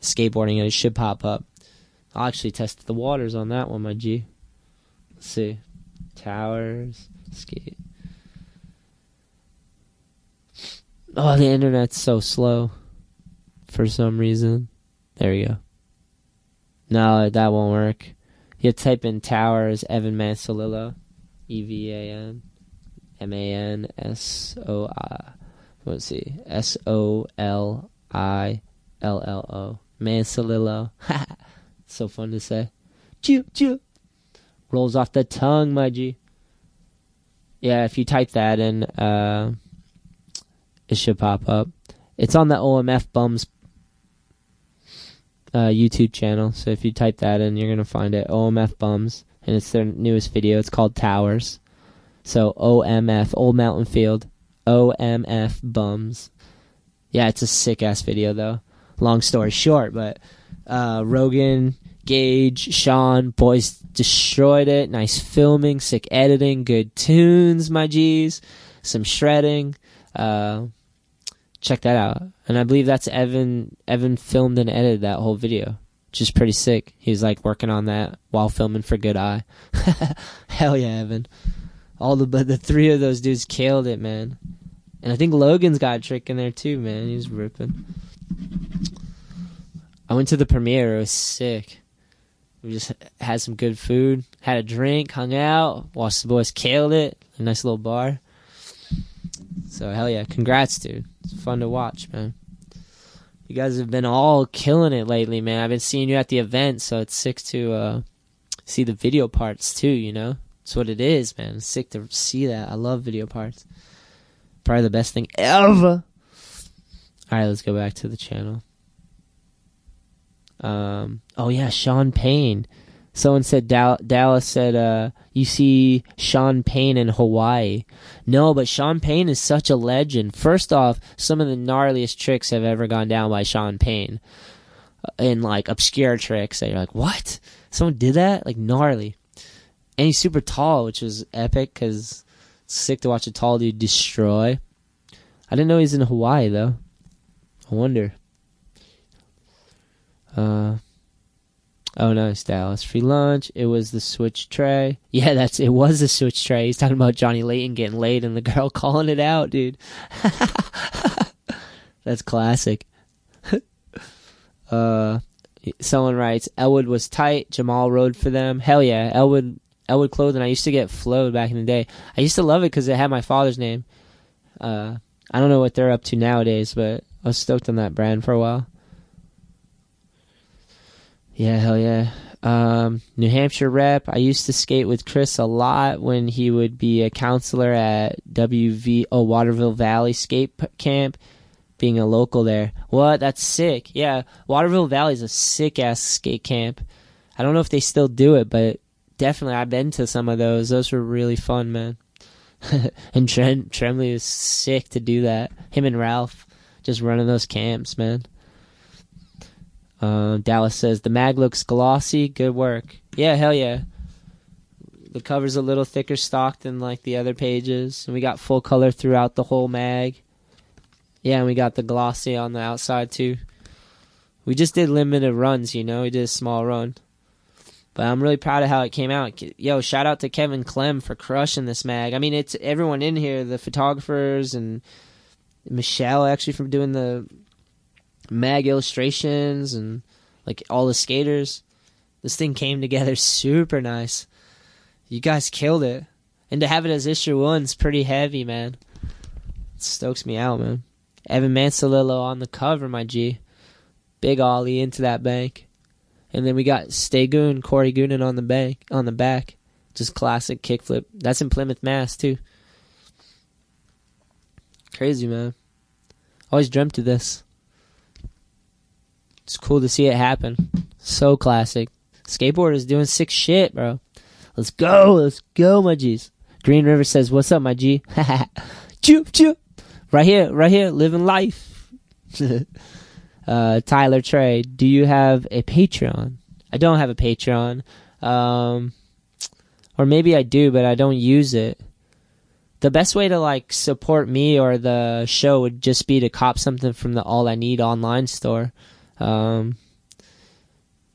skateboarding, it should pop up. I'll actually test the waters on that one, my G. Let's see, Towers skate. Oh, the internet's so slow for some reason. There we go. No, that won't work. You type in Towers Evan Mansolillo. E V A N M A N S O I. Let's see. S O L I L L O. Mansolillo. (laughs) so fun to say. Chew, chew. Rolls off the tongue, my G. Yeah, if you type that in, uh, it should pop up. It's on the OMF Bums uh, YouTube channel. So if you type that in, you're gonna find it. OMF Bums, and it's their newest video. It's called Towers. So OMF Old Mountain Field. OMF Bums. Yeah, it's a sick ass video though. Long story short, but uh, Rogan, Gage, Sean, boys destroyed it. Nice filming, sick editing, good tunes, my G's. Some shredding. Uh, check that out. And I believe that's Evan. Evan filmed and edited that whole video, which is pretty sick. He was like working on that while filming for Good Eye. (laughs) Hell yeah, Evan! All the but the three of those dudes killed it, man. And I think Logan's got a trick in there too, man. He's ripping. I went to the premiere. It was sick. We just had some good food, had a drink, hung out, watched the boys killed it. A nice little bar. So hell yeah, congrats, dude. It's fun to watch, man. You guys have been all killing it lately, man. I've been seeing you at the event, so it's sick to uh, see the video parts too. You know, it's what it is, man. It's sick to see that. I love video parts. Probably the best thing ever. All right, let's go back to the channel. Um, oh yeah, Sean Payne. Someone said Dal- Dallas said, uh, "You see Sean Payne in Hawaii." No, but Sean Payne is such a legend. First off, some of the gnarliest tricks have ever gone down by Sean Payne, uh, in like obscure tricks that you're like, "What? Someone did that?" Like gnarly. And he's super tall, which was epic because sick to watch a tall dude destroy. I didn't know he's in Hawaii though. I wonder. Uh, oh, nice, Dallas. Free lunch. It was the switch tray. (laughs) Yeah, that's it. Was the switch tray. He's talking about Johnny Layton getting laid and the girl (laughs) calling it out, dude. (laughs) that's classic. uh, someone writes, Elwood was tight. Jamal rode for them. Hell yeah, Elwood. Elwood clothing. I used to get flowed back in the day. I used to love it because it had my father's name. Uh, I don't know what they're up to nowadays, but I was stoked on that brand for a while. Yeah, hell yeah. Um, New Hampshire rep. I used to skate with Chris a lot when he would be a counselor at WV oh Waterville Valley Skate Camp, being a local there. What? That's sick. Yeah, Waterville Valley is a sick ass skate camp. I don't know if they still do it, but definitely I've been to some of those. Those were really fun, man. (laughs) and Trent Tremblay is sick to do that. Him and Ralph just running those camps, man. Uh, Dallas says the mag looks glossy. Good work. Yeah, hell yeah. The cover's a little thicker stock than like the other pages, and we got full color throughout the whole mag. Yeah, and we got the glossy on the outside too. We just did limited runs, you know. We did a small run, but I'm really proud of how it came out. Yo, shout out to Kevin Clem for crushing this mag. I mean, it's everyone in here, the photographers and Michelle actually from doing the mag illustrations and like all the skaters. This thing came together (laughs) super nice. You guys killed it. And to have it as issue one's pretty heavy, man. It stokes me out, man. Evan Mansolillo on the cover, my G. Big ollie into that bank. And then we got Stay Goon, Corey Goonan on the bank on the back. Just classic kickflip. That's in Plymouth, Mass too. Crazy man. Always dreamt of this. It's cool to see it happen. So classic. Skateboard is doing sick shit, bro. Let's go. Let's go, my G's. Green River says, What's up, my G? (laughs) choop, choop. Right here, right here, living life. (laughs) uh, Tyler Trey, do you have a Patreon? I don't have a Patreon. Um, or maybe I do, but I don't use it. The best way to like support me or the show would just be to cop something from the All I Need online store. Um,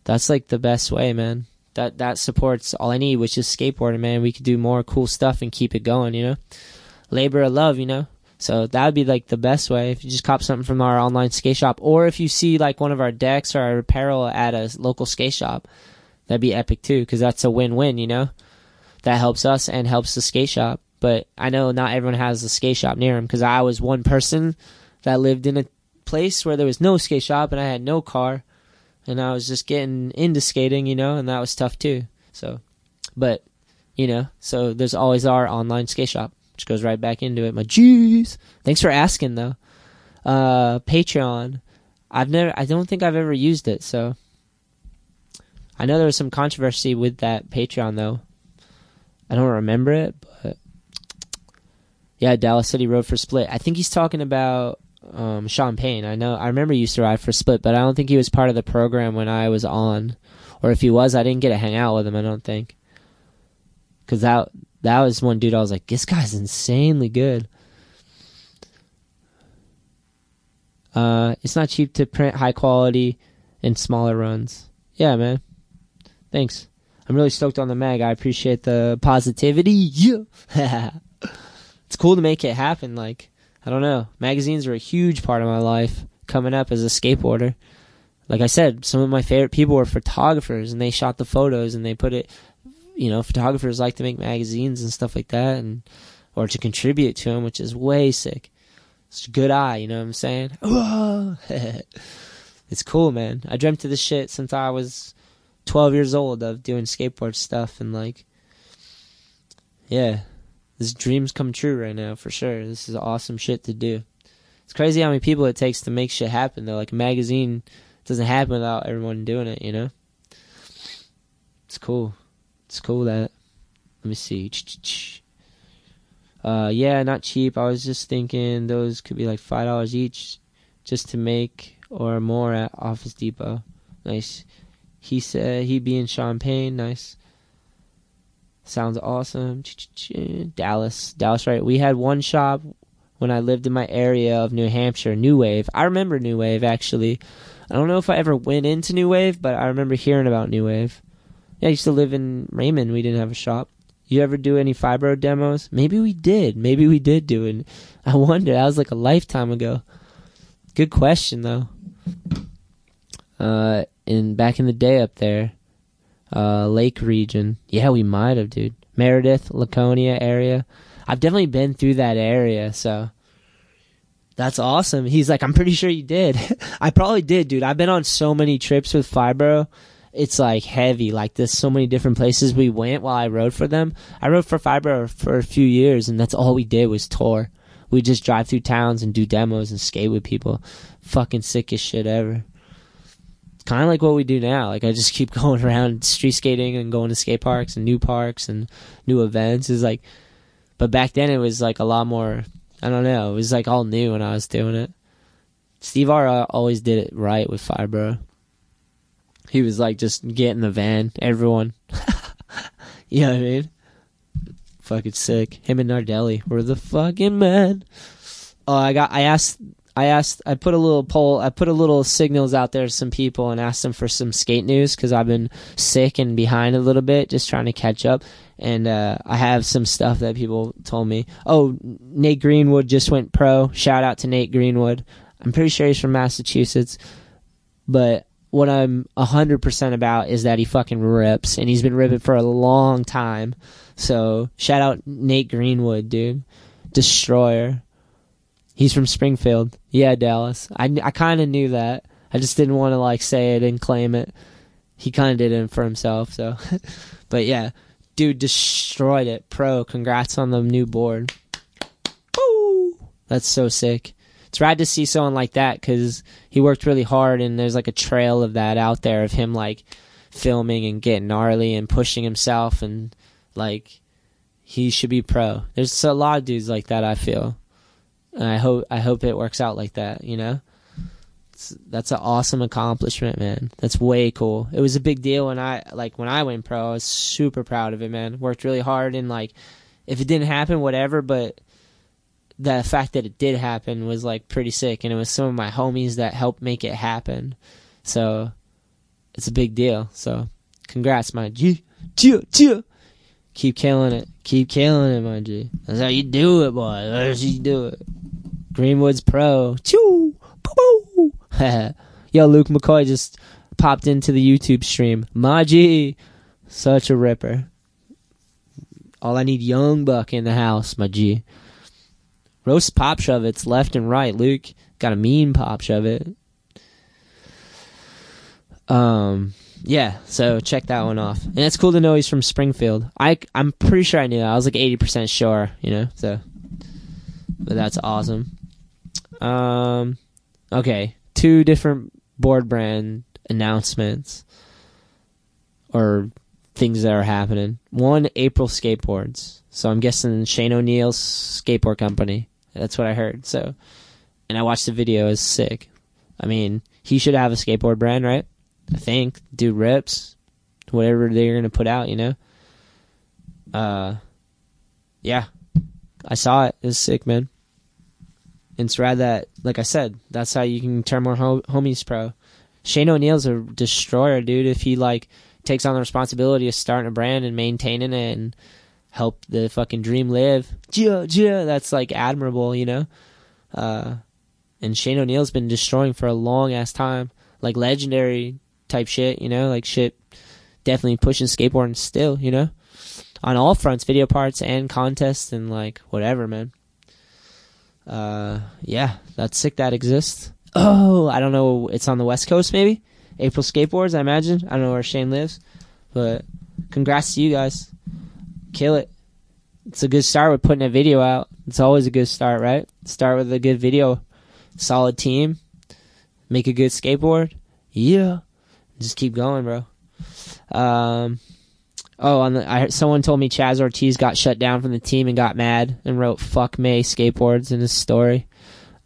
that's like the best way, man. That that supports all I need, which is skateboarding, man. We could do more cool stuff and keep it going, you know. Labor of love, you know. So that would be like the best way if you just cop something from our online skate shop, or if you see like one of our decks or our apparel at a local skate shop, that'd be epic too, because that's a win-win, you know. That helps us and helps the skate shop. But I know not everyone has a skate shop near them because I was one person that lived in a place where there was no skate shop and I had no car and I was just getting into skating, you know, and that was tough too. So, but, you know, so there's always our online skate shop, which goes right back into it. My jeez. Thanks for asking though. Uh, Patreon. I've never, I don't think I've ever used it, so. I know there was some controversy with that Patreon though. I don't remember it, but yeah, Dallas City Road for Split. I think he's talking about um, Sean Payne. I know I remember to ride for Split, but I don't think he was part of the program when I was on, or if he was, I didn't get to hang out with him. I don't think, because that that was one dude I was like, this guy's insanely good. Uh, it's not cheap to print high quality and smaller runs. Yeah, man. Thanks. I'm really stoked on the mag. I appreciate the positivity. Yeah. (laughs) it's cool to make it happen. Like, I don't know. Magazines were a huge part of my life coming up as a skateboarder. Like I said, some of my favorite people were photographers and they shot the photos and they put it, you know, photographers like to make magazines and stuff like that and, or to contribute to them, which is way sick. It's a good eye, you know what I'm saying? (laughs) it's cool, man. I dreamt of this shit since I was 12 years old of doing skateboard stuff and like, yeah, this dreams come true right now for sure. This is awesome shit to do. It's crazy how many people it takes to make shit happen though. Like a magazine doesn't happen without everyone doing it, you know? It's cool. It's cool that let me see. Uh yeah, not cheap. I was just thinking those could be like five dollars each just to make or more at Office Depot. Nice. He said he'd be in Champagne, Nice. Sounds awesome. Dallas. Dallas, right. We had one shop when I lived in my area of New Hampshire, New Wave. I remember New Wave, actually. I don't know if I ever went into New Wave, but I remember hearing about New Wave. Yeah, I used to live in Raymond. We didn't have a shop. You ever do any fibro demos? Maybe we did. Maybe we did do it. (laughs) I wonder. That was like a lifetime ago. Good question, though. Uh, in back in the day up there, uh, Lake region. Yeah, we might have, dude. Meredith, Laconia area. I've definitely been through that area, so that's awesome. He's like, I'm pretty sure you did. (laughs) I probably did, dude. I've been on so many trips with Fibro. It's like heavy. Like there's so many different places we went while I rode for them. I rode for Fibro for a few years, and that's all we did was tour. We just drive through towns and do demos and skate with people. Fucking sickest shit ever kind of like what we do now. Like I just keep (laughs) going around street skating and going to skate parks and new parks and new events. Is like, but back then it was like a lot more. I don't know. It was like all new when I was doing it. Steve R uh, always did it right with Fibro. He was like just get in the van, everyone. (laughs) you know what I mean? Fucking sick. Him and Nardelli were the fucking man. Oh, I got. I asked I asked, I put a little poll, I put a little signals out there to some people and asked them for some skate news because I've been sick and behind a little bit, just trying to catch up. And uh, I have some stuff that people told me. Oh, Nate Greenwood just went pro. Shout out to Nate Greenwood. I'm pretty sure he's from Massachusetts. But what I'm 100% about is that he fucking rips, and he's been ripping for a long time. So shout out Nate Greenwood, dude. Destroyer. He's from Springfield. Yeah, Dallas. I, I kind of knew that. I just didn't want to like say it and claim it. He kind of did it for himself. So, (laughs) but yeah, dude destroyed it. Pro. Congrats on the new board. Woo! That's so sick. It's rad to see someone like that because he worked really hard, and there's like a trail of that out there of him like filming and getting gnarly and pushing himself and like he should be pro. There's a lot of dudes like that. I feel and I hope I hope it works out like that. You know, it's, that's an awesome accomplishment, man. That's way cool. It was a big deal when I like when I went pro. I was super proud of it, man. Worked really hard and like, if it didn't happen, whatever. But the fact that it did happen was like pretty sick, and it was some of my homies that helped make it happen. So it's a big deal. So congrats, my G. G. G. Keep killing it. Keep killing it, my G. That's how you do it, boy. That's how you do it. Greenwood's pro. Choo! Boo! (laughs) Yo, Luke McCoy just popped into the YouTube stream. Maji, such a ripper. All I need, Young Buck in the house, G. Roast pop shove it's left and right. Luke got a mean pop shove it. Um, yeah. So check that one off, and it's cool to know he's from Springfield. I I'm pretty sure I knew. I was like eighty percent sure, you know. So, but that's awesome. Um, okay, two different board brand announcements or things that are happening. One, April skateboards. So I'm guessing Shane O'Neill's skateboard company. That's what I heard. So, and I watched the video. It's sick. I mean, he should have a skateboard brand, right? I think. Do rips. Whatever they're gonna put out, you know. Uh, yeah, I saw it. It was sick, man. It's rad that, like I said, that's how you can turn more ho- homies pro. Shane O'Neill's a destroyer, dude. If he like takes on the responsibility of starting a brand and maintaining it and help the fucking dream live, yeah, yeah, that's like admirable, you know. Uh, and Shane O'Neill's been destroying for a long ass time, like legendary type shit, you know, like shit. Definitely pushing skateboarding still, you know, on all fronts, video parts and contests and like whatever, man. Uh, yeah, that's sick. That exists. Oh, I don't know. It's on the West Coast, maybe. April Skateboards, I imagine. I don't know where Shane lives, but congrats to you guys. Kill it. It's a good start with putting a video out. It's always a good start, right? Start with a good video, solid team, make a good skateboard. Yeah, just keep going, bro. Um, oh, on the, I someone told me Chaz Ortiz got shut down from the team and got mad and wrote "fuck May skateboards" in his story.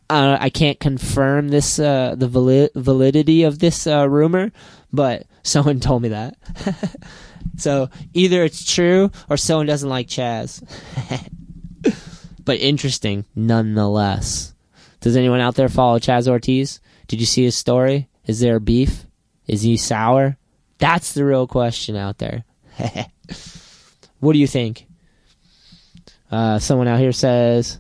Uh, I can't confirm this uh, the valid- validity of this uh, rumor, but (laughs) someone told me that. (laughs) so either it's true or someone doesn't like Chaz. (laughs) but interesting nonetheless. Does anyone out there follow Chaz Ortiz? Did you see his story? Is there beef? Is he sour? That's the real question out there. (laughs) what do you think? Uh, someone out here says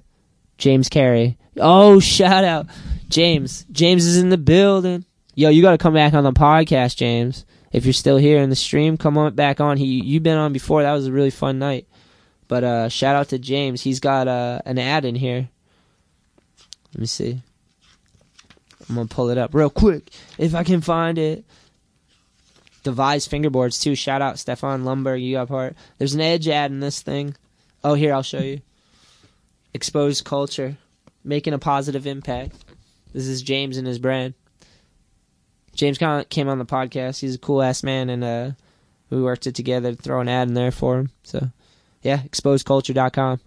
James Carey. Oh, (laughs) shout out. James. James is in the building. Yo, you got to come back on the podcast, James. If you're still here in the stream, come on back on. He you've been on before. That was a really fun night. But uh shout out to James. He's got uh, an ad in here. Let me see. I'm to pull it up real quick if I can find it. Devise fingerboards too. Shout out Stefan Lumberg. You got part. There's an edge ad in this thing. Oh, here I'll show you. Exposed culture making a positive impact. This is James and his brand. James came on the podcast. He's a cool ass man, and uh, we worked it together to throw an ad in there for him. So, yeah, exposedculture.com.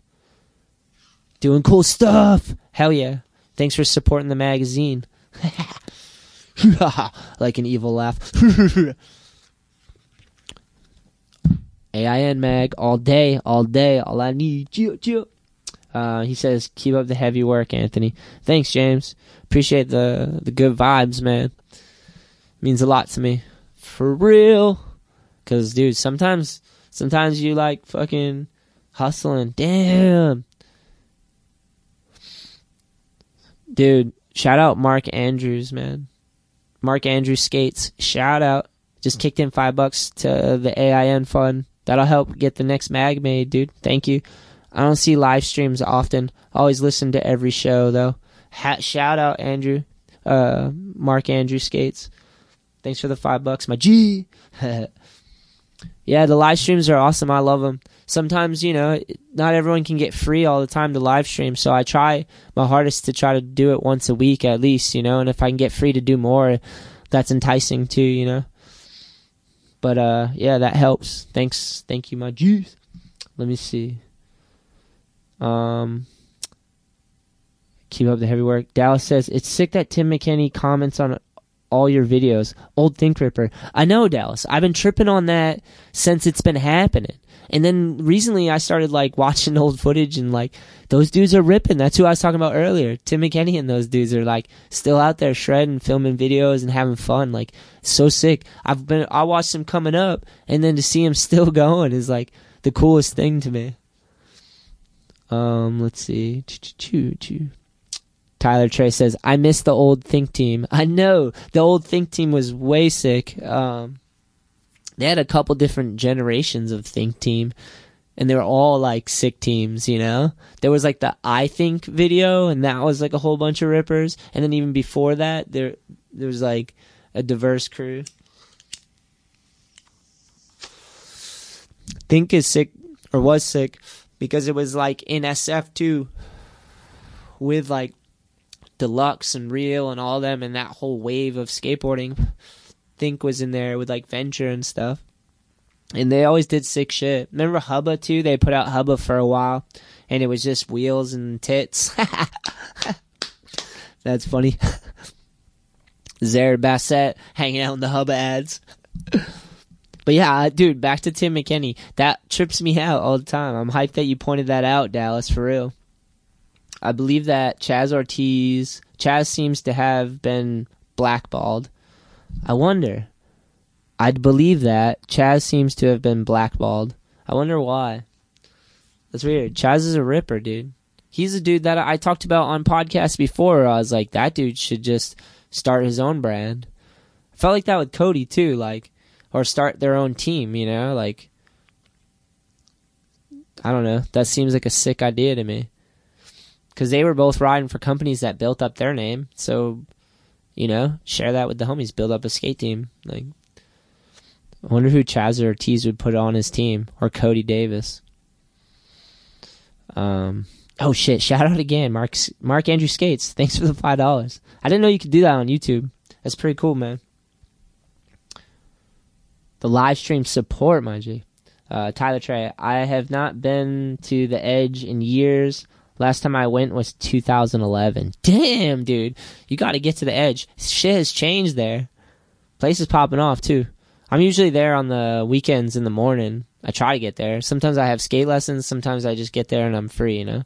Doing cool stuff. Hell yeah. Thanks for supporting the magazine. (laughs) like an evil laugh. (laughs) AIN mag all day, all day. All I need. Chill, chill. Uh, he says, "Keep up the heavy work, Anthony." Thanks, James. Appreciate the the good vibes, man. Means a lot to me, for real. Cause, dude, sometimes sometimes you like fucking hustling. Damn, dude. Shout out Mark Andrews, man. Mark Andrews skates. Shout out. Just kicked in five bucks to the AIN fund. That'll help get the next mag made, dude. Thank you. I don't see live streams often. Always listen to every show though. Ha- shout out Andrew, uh, Mark Andrew skates. Thanks for the five bucks, my G. (laughs) yeah, the live streams are awesome. I love them. Sometimes you know, not everyone can get free all the time to live stream, so I try my hardest to try to do it once a week at least. You know, and if I can get free to do more, that's enticing too. You know. But uh, yeah, that helps. Thanks, thank you, my G's. Let me see. Um, keep up the heavy work. Dallas says it's sick that Tim McKenney comments on all your videos. Old Think Ripper. I know Dallas. I've been tripping on that since it's been happening. And then recently I started like watching (laughs) old footage and like those dudes are ripping. That's who I was talking about earlier. Tim McKenney and those dudes are like still out there shredding, filming videos and having fun. Like so sick. I've been I watched them coming up and then to see him (laughs) still going is like the coolest thing to me. Um, let's see. Tyler Trey says, I miss the old Think Team. I know. The old Think Team was way sick. Um, they had a couple different generations of Think Team, and they were all like sick teams, you know? There was like the I Think video, and that was like a whole bunch of rippers. And then even before that, there, there was like a diverse crew. Think is sick, or was sick because it was like in SF2 with like deluxe and real and all them and that whole wave of skateboarding think was in there with like venture and stuff and they always did sick shit remember hubba too they put out hubba for a while and it was just wheels and tits (laughs) that's funny (laughs) Zered Bassett hanging out in the hubba ads (laughs) But yeah, dude, back to Tim McKenney. That trips me out all the time. I'm hyped that you pointed that out, Dallas, for real. I believe that Chaz Ortiz, Chaz seems to have been blackballed. I wonder. I'd believe that. Chaz seems to have been blackballed. I wonder why. That's weird. Chaz is a ripper, dude. He's a dude that I talked about on podcasts before. I was like, that dude should just start his own brand. I felt like that with Cody too, like, or start their own team. You know, like, I don't know. That seems like a sick idea to me. Because they were both riding for companies that built up their name, so you know, share that with the homies. Build up a skate team. Like, I wonder who Chaz Ortiz would put on his team, or Cody Davis. Um. Oh shit! Shout out again, Mark Mark Andrew Skates. Thanks for the five dollars. I didn't know you could do that on YouTube. That's pretty cool, man. The live stream support, mind you. Uh, Tyler Trey. I have not been to the Edge in years. Last time I went was 2011. Damn, dude. You got to get to the Edge. Shit has changed there. Place is popping off too. I'm usually there on the weekends in the morning. I try to get there. Sometimes I have skate lessons. Sometimes I just get there and I'm free, you know.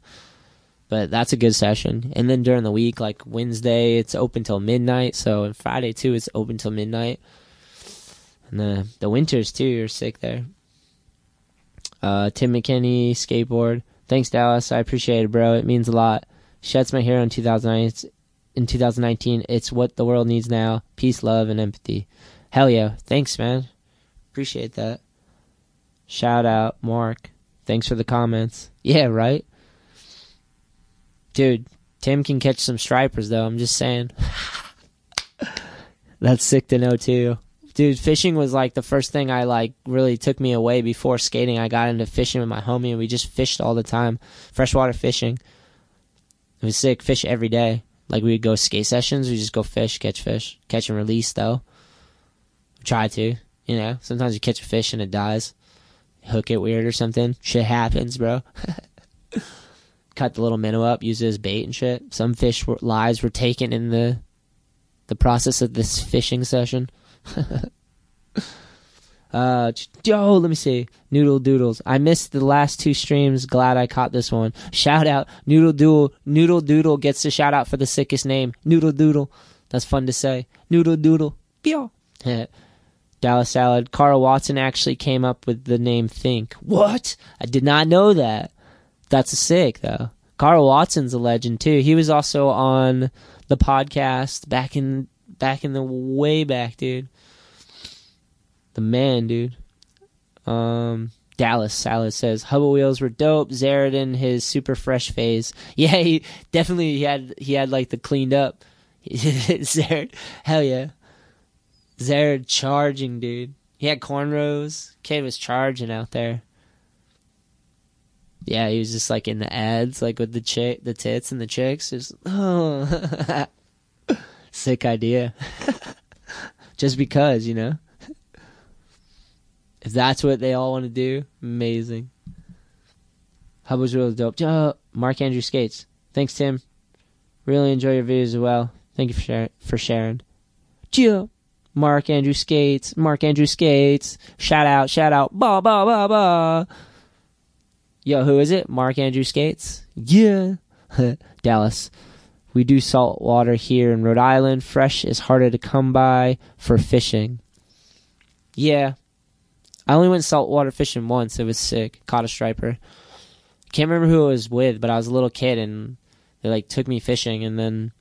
But that's a good session. And then during the week, like Wednesday, it's open till midnight. So and Friday too, it's open till midnight. And the the winters too you're sick there. Uh, Tim McKenney skateboard. Thanks, Dallas. I appreciate it, bro. It means a lot. Shed's my hero in 2009. In 2019, it's what the world needs now. Peace, love, and empathy. Hell yeah. Thanks, man. Appreciate that. Shout out, Mark. Thanks for the comments. Yeah, right? Dude, Tim can catch some stripers, though. I'm just saying. (laughs) That's sick to know, too. Dude, fishing was like the first thing I like really took me away before skating. I got into fishing with my homie and we just fished all the time. Freshwater fishing. It was sick. Fish every day. Like we would go skate sessions, we just go fish, catch fish. Catch and release though. Try to. You know, sometimes you catch a fish and it dies. Hook it weird or something. Shit happens, bro. (laughs) Cut the little minnow up, use it as bait and shit. Some fish were, lives were taken in the the process of this fishing session. (laughs) uh, oh, let me see. Noodle Doodles. I missed the last two streams. Glad I caught this one. Shout out. Noodle Doodle. Noodle Doodle gets the shout out for the sickest name. Noodle Doodle. That's fun to say. Noodle Doodle. Dallas Salad. Carl Watson actually came up with the name Think. What? I did not know that. That's a sick, though. Carl Watson's a legend, too. He was also on the podcast back in back in the way back, dude. The man, dude. Um, Dallas Salad says Hubba wheels were dope. Zered in his super fresh phase. (laughs) Yeah, he definitely he had he had like the cleaned up. (laughs) Zered, hell yeah. Zered charging, dude. He had cornrows. Kid was charging out there. Yeah, he was just like in the ads, like with the chick, the tits and the chicks. Just oh. (laughs) Sick idea. Just because, you know? If that's what they all want to do, amazing. Hubba's really dope. Oh, Mark Andrew Skates. Thanks, Tim. Really enjoy your videos as well. Thank you for, share- for sharing. Gio. Mark Andrew Skates. Mark Andrew Skates. Shout out, shout out. Ba, ba, ba, ba. Yo, who is it? Mark Andrew Skates? Yeah. (laughs) Dallas. We do salt water here in Rhode Island. Fresh is harder to come by for fishing. Yeah. I only went saltwater fishing once. It was sick. Caught a striper. Can't remember who I was with, but I was a little kid and they like took me fishing and then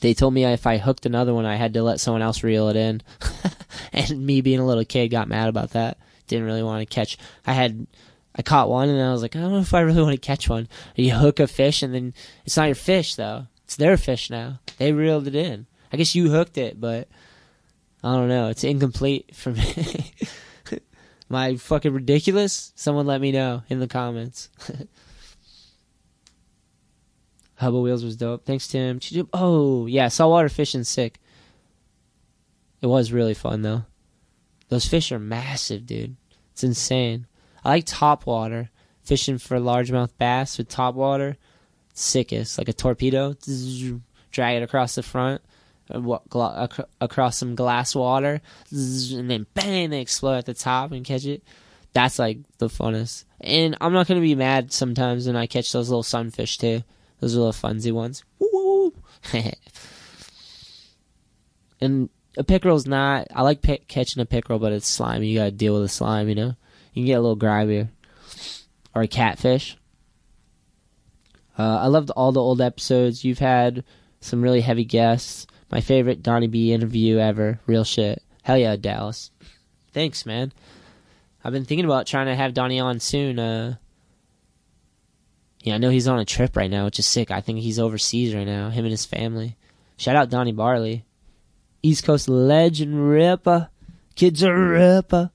they told me if I hooked another one I had to let someone else reel it in. (laughs) and me being a little kid got mad about that. Didn't really want to catch. I had I caught one and I was like, I don't know if I really want to catch one. You hook a fish and then it's not your fish though. It's their fish now. They reeled it in. I guess you hooked it, but I don't know. It's incomplete for me. (laughs) Am I fucking ridiculous? Someone let me know in the comments. (laughs) Hubba Wheels was dope. Thanks, Tim. Oh, yeah, saltwater fishing sick. It was really fun, though. Those fish are massive, dude. It's insane. I like top water. Fishing for largemouth bass with top water. Sickest. Like a torpedo. Drag it across the front. Across some glass water. And then bang, they explode at the top and catch it. That's like the funnest. And I'm not to be mad sometimes when I catch those little sunfish too. Those little funsy ones. (laughs) and a pickerel's not. I like p- catching a pickerel, but it's slimy. You gotta deal with the slime, you know? You can get a little grimier. Or a catfish. Uh, I loved all the old episodes. You've had some really heavy guests. My favorite Donny B interview ever. Real shit. Hell yeah, Dallas. Thanks, man. I've been thinking about trying to have Donny on soon. Uh, yeah, I know he's on a trip right now, which is sick. I think he's overseas right now, him and his family. Shout out Donny Barley. East Coast legend ripper. Kids are ripper.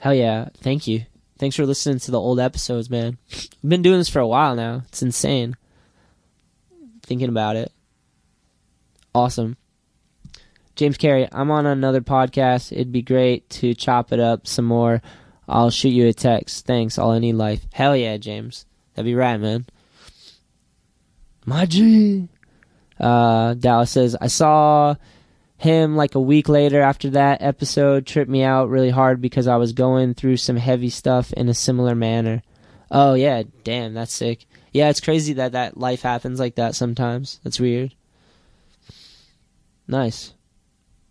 Hell yeah. Thank you. Thanks for listening to the old episodes, man. I've been doing this for a while now. It's insane. Thinking about it. Awesome. James Carey, I'm on another podcast. It'd be great to chop it up some more. I'll shoot you a text. Thanks. All I need life. Hell yeah, James. That'd be right, man. My G. Uh, Dallas says, I saw him like a week later after that episode tripped me out really hard because I was going through some heavy stuff in a similar manner. Oh yeah, damn, that's sick. Yeah, it's crazy that that life happens like that sometimes. That's weird. Nice.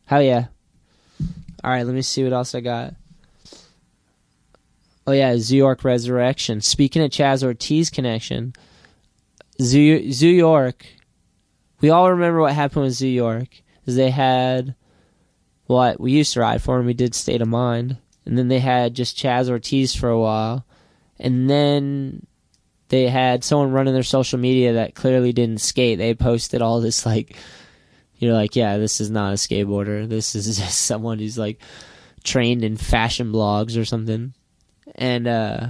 Hell yeah. All right, let me see what else I got. Oh yeah, Zoo York Resurrection. Speaking of Chaz Ortiz connection, York. We all remember what happened with Zoo York. Is they had what we used to ride for, and we did State of Mind, and then they had just Chaz Ortiz for a while, and then they had someone running their social media that clearly didn't skate. They posted all this like, you're like, yeah, this is not a skateboarder. This is (laughs) just someone who's like trained in fashion blogs or something and uh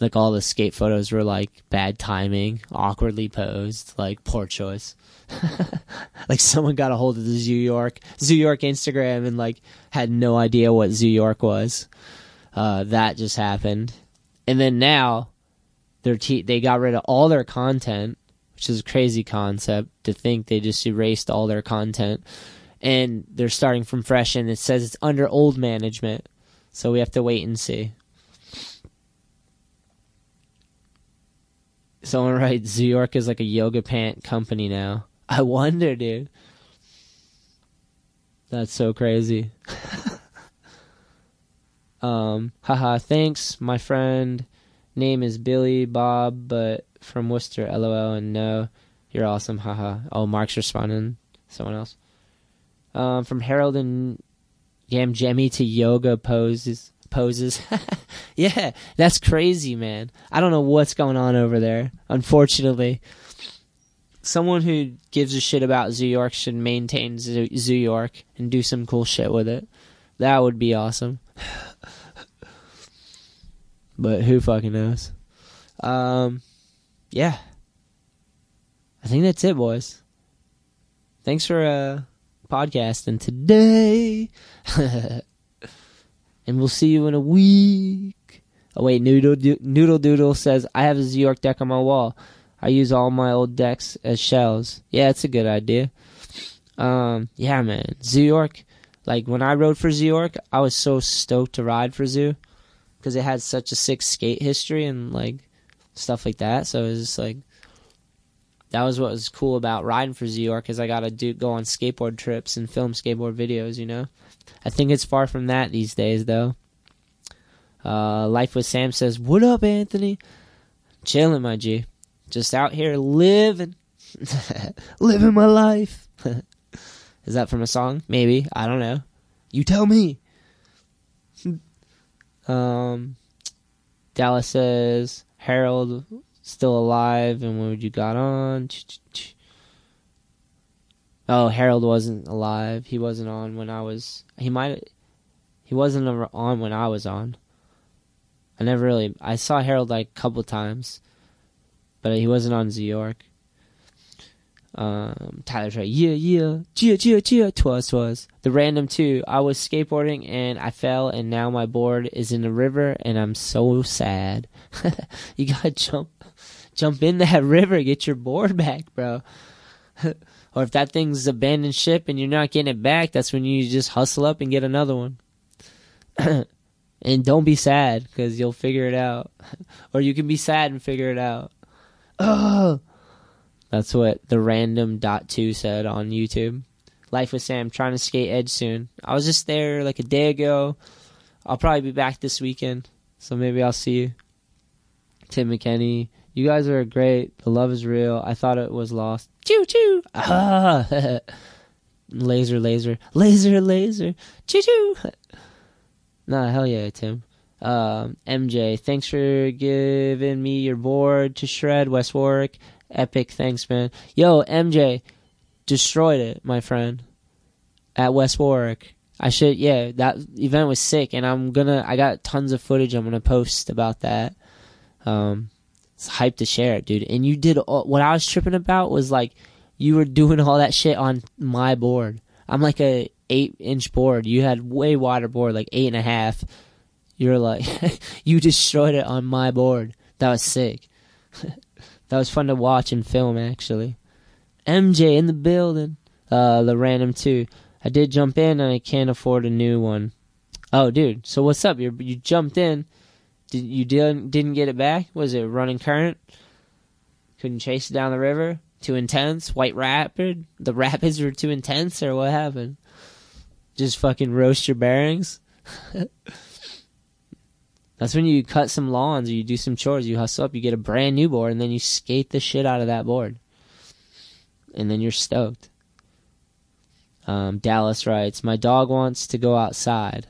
like all the skate photos were like bad timing, awkwardly posed, like poor choice. (laughs) like someone got a hold of the Zoo York Zoo York Instagram and like had no idea what Zoo York was. Uh, that just happened, and then now they're te- they got rid of all their content, which is a crazy concept to think they just erased all their content, and they're starting from fresh. And it says it's under old management. So we have to wait and see. Someone (laughs) writes Zoo York is like a yoga pant company now. I wonder, dude. That's so crazy. (laughs) um, haha, thanks, my friend. Name is Billy Bob, but from Worcester, lol, and no, you're awesome, haha. Oh, Mark's responding. Someone else. Um, from Harold and Yam Jemmy to yoga poses poses. (laughs) yeah, that's crazy, man. I don't know what's going on over there. Unfortunately, someone who gives a shit about Zoo York should maintain Zoo, Zoo York and do some cool shit with it. That would be awesome. (sighs) but who fucking knows? Um, yeah. I think that's it, boys. Thanks for uh podcasting today. (laughs) and we'll see you in a week. Oh wait, Noodle Do- Noodle Doodle says I have a Zoo York deck on my wall. I use all my old decks as shells. Yeah, it's a good idea. Um, yeah, man, Zoo York. Like when I rode for Zoo York, I was so stoked to ride for Zoo because it had such a sick skate history and like stuff like that. So it was like that was what was cool about riding for York is I got to do go on skateboard trips and film skateboard videos. You know, I think it's far from that these days though. Uh, Life with Sam says, "What up, Anthony? Chilling, my G. Just out here living, (laughs) living my life." (laughs) is that from a song? Maybe I don't know. You tell me. (laughs) um, Dallas says Harold still alive and when you got on? Oh harold wasn't alive. He wasn't on when i was he might he wasn't on when i was on. I never really i saw harold like a couple times but he wasn't on Zoo York. Um, Tyler's right. Yeah, yeah, yeah, yeah, yeah. Twas, twas. The random two. I was skateboarding and I fell, and now my board is in the river, and I'm so sad. (laughs) you gotta jump jump in that (laughs) river, get your board back, bro. (laughs) or if that thing's abandoned ship and you're not getting it back, that's when you just hustle up and get another one. (coughs) and don't be sad because you'll figure it out. or you can be sad and figure it out. Oh, that's what the random dot two said on YouTube. Life with Sam, trying to skate Edge soon. I was just there like a day ago. I'll probably be back this weekend, so maybe I'll see you. Tim McKenney, You guys are great. The love is real. I thought it was lost. Choo choo. Ah. (laughs) laser, laser, laser, laser. Choo choo. (laughs) Nah, hell yeah, Tim. Um, MJ, thanks for giving me your board to shred, West Warwick. Epic, thanks, man. Yo, MJ, destroyed it, my friend, at West Warwick. I should, yeah, that event was sick, and I'm gonna, I got tons of footage I'm gonna post about that. Um, it's hype to share it, dude. And you did, all, what I was tripping about was like, you were doing all that shit on my board. I'm like a eight inch board. You had way wider board, like eight and a half. You're like, (laughs) you destroyed it on my board. That was sick. (laughs) that was fun to watch and film, actually. MJ in the building. Uh, the random two. I did jump in and I can't afford a new one. Oh, dude. So what's up? You you jumped in. Did you didn't didn't get it back? Was it running current? Couldn't chase it down the river? Too intense? White rapid? The rapids were too intense, or what happened? Just fucking roast your bearings. (laughs) That's when you cut some lawns or you do some chores. You hustle up, you get a brand new board, and then you skate the shit out of that board. And then you're stoked. Um, Dallas writes, My dog wants to go outside.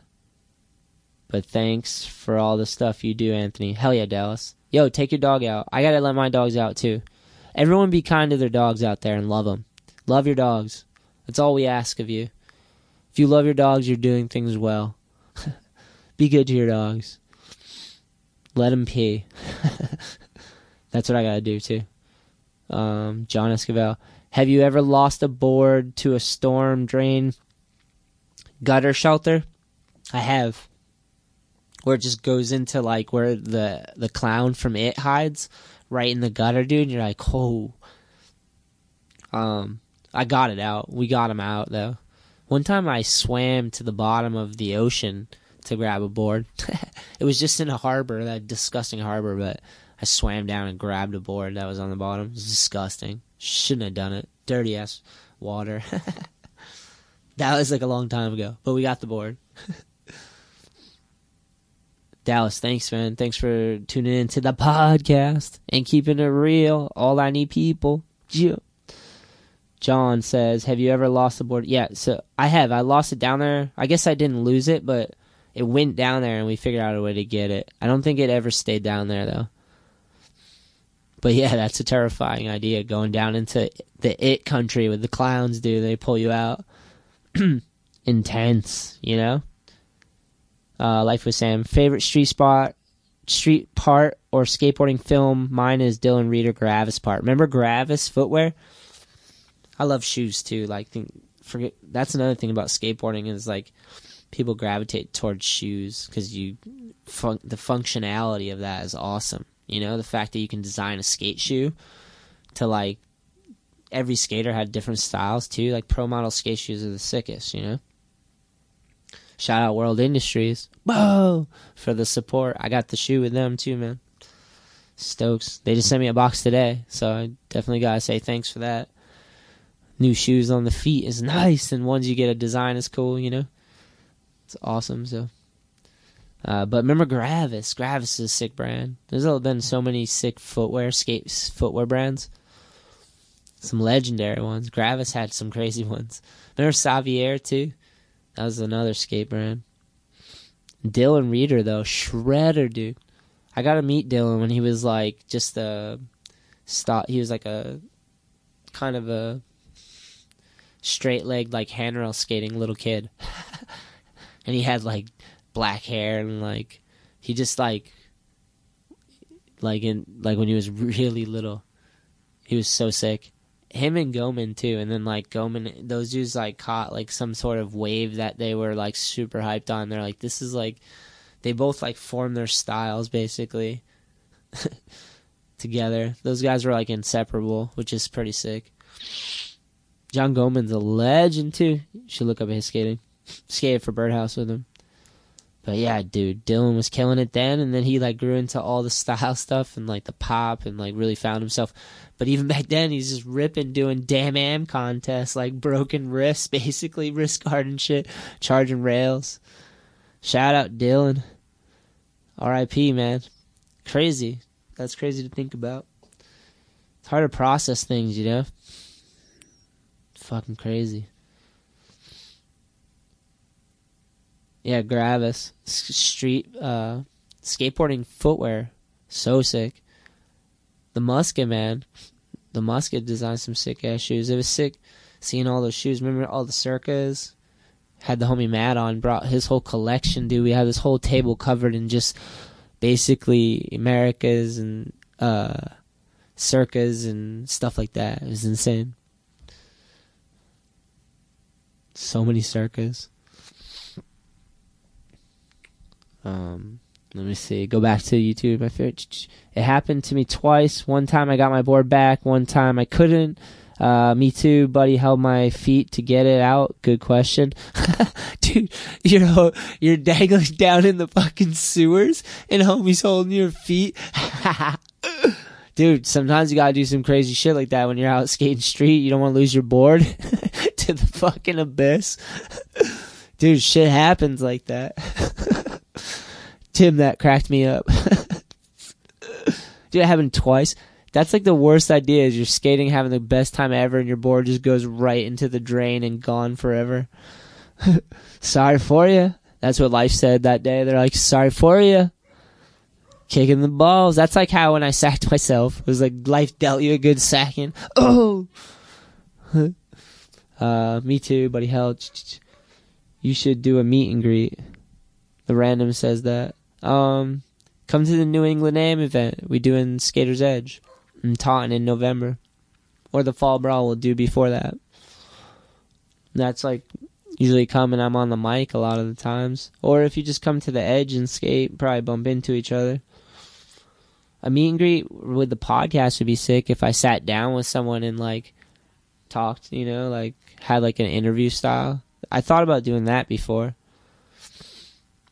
But thanks for all the stuff you do, Anthony. Hell yeah, Dallas. Yo, take your dog out. I gotta let my dogs out too. Everyone be kind to their dogs out there and love them. Love your dogs. That's all we ask of you. If you love your dogs, you're doing things well. (laughs) be good to your dogs. Let him pee. (laughs) That's what I gotta do too. Um, John Esquivel. Have you ever lost a board to a storm drain gutter shelter? I have. Where it just goes into like where the the clown from it hides, right in the gutter, dude. You're like, oh. Um, I got it out. We got him out though. One time I swam to the bottom of the ocean to grab a board. (laughs) it was just in a harbor, that disgusting harbor, but I swam down and grabbed a board that was on the bottom. It was disgusting. Shouldn't have done it. Dirty ass water. (laughs) that was like a long time ago, but we got the board. (laughs) Dallas, thanks, man. Thanks for tuning in to the podcast and keeping it real. All I need people. John says, Have you ever lost a board? Yeah, so I have. I lost it down there. I guess I didn't lose it, but it went down there and we figured out a way to get it. I don't think it ever stayed down there, though. But yeah, (laughs) that's a terrifying idea going down into the it country with the clowns, dude. they pull you out? (clears throat) Intense, you know? Uh, Life with Sam. Favorite street spot, street part, or skateboarding film? Mine is Dylan Rieder Gravis part. Remember Gravis footwear? I love shoes too. Like, think, forget that's another thing about skateboarding is like people gravitate towards shoes because you fun, the functionality of that is awesome. You know, the fact that you can design a skate shoe to like every skater had different styles too. Like pro model skate shoes are the sickest. You know. Shout out World Industries, whoa, for the support. I got the shoe with them too, man. Stokes. They just sent me a box today, so I definitely gotta say thanks for that. New shoes on the feet is nice, and ones you get a design is cool. You know, it's awesome. So, uh, but remember Gravis. Gravis is a sick brand. There's been so many sick footwear, skate footwear brands. Some legendary ones. Gravis had some crazy (laughs) ones. Remember Savier too. That was another skate brand. Dylan Rieder though, shredder dude. I got to meet Dylan when he was like just a stop. He was like a kind of a straight legged like handrail skating little kid, (laughs) and he had like black hair and like he just like like in like when he was really little, he was so sick him and Goemann too, and then like Goemann, those dudes like caught like some sort of wave that they were like super hyped on. They're like, this is like, they both like formed their styles basically (laughs) together. Those guys were like inseparable, which is pretty sick. John Goemann's a legend too. You should look up his skating. Skated for Birdhouse with him. But yeah, dude, Dylan was killing it then, and then he like grew into all the (laughs) style stuff and like the pop and like really found himself. But even back then, he's just ripping, doing damn am contests, like broken wrists, (laughs) basically wrist guard and shit, charging rails. Shout out Dylan. R.I.P. Man, crazy. That's crazy to think about. It's hard to process things, you know? Fucking crazy. Yeah, Gravis. S- street, uh, skateboarding footwear. So sick. The Muska, man. The Muska designed some sick ass shoes. It was sick seeing all those shoes. Remember all the circas? Had the homie Matt on, brought his whole collection, dude. We had this whole table covered in just basically Emericas and uh circas and stuff like that. It was insane. So many circas. Um, let me see. Go back to YouTube. My favorite. It happened to me twice. One time I got my board back. One time I couldn't. Uh, me too, buddy. Held my feet to get it out. Good question, (laughs) dude. You're you're dangling down in the fucking sewers, and homie's holding your feet. (laughs) dude, sometimes you gotta do some crazy shit like that when you're out skating street. You don't want to lose your board (laughs) to the fucking abyss. dude, shit happens like that. Tim, that cracked me up. (laughs) dude, it happened twice. That's like the worst idea is you're skating, having the best time ever, and your board just goes right into the drain and gone forever. (laughs) sorry for you. That's what life said that day. They're like, sorry for you. Kicking the balls. That's like how when I sacked myself, it was like life dealt you a good sacking. (laughs) Oh! uh, me too, buddy. Hell, you should do a meet and greet. The random says that. Um, come to the New England AM event. We do in Skater's Edge in Taunton in November, or the Fall Brawl we'll do before that. That's like usually come and I'm on the mic a lot of the times, or if you just come to the edge and skate, probably bump into each other. A meet and greet with the podcast would be sick if I sat down with someone and like talked, you know, like had like an interview style. I thought about doing that before.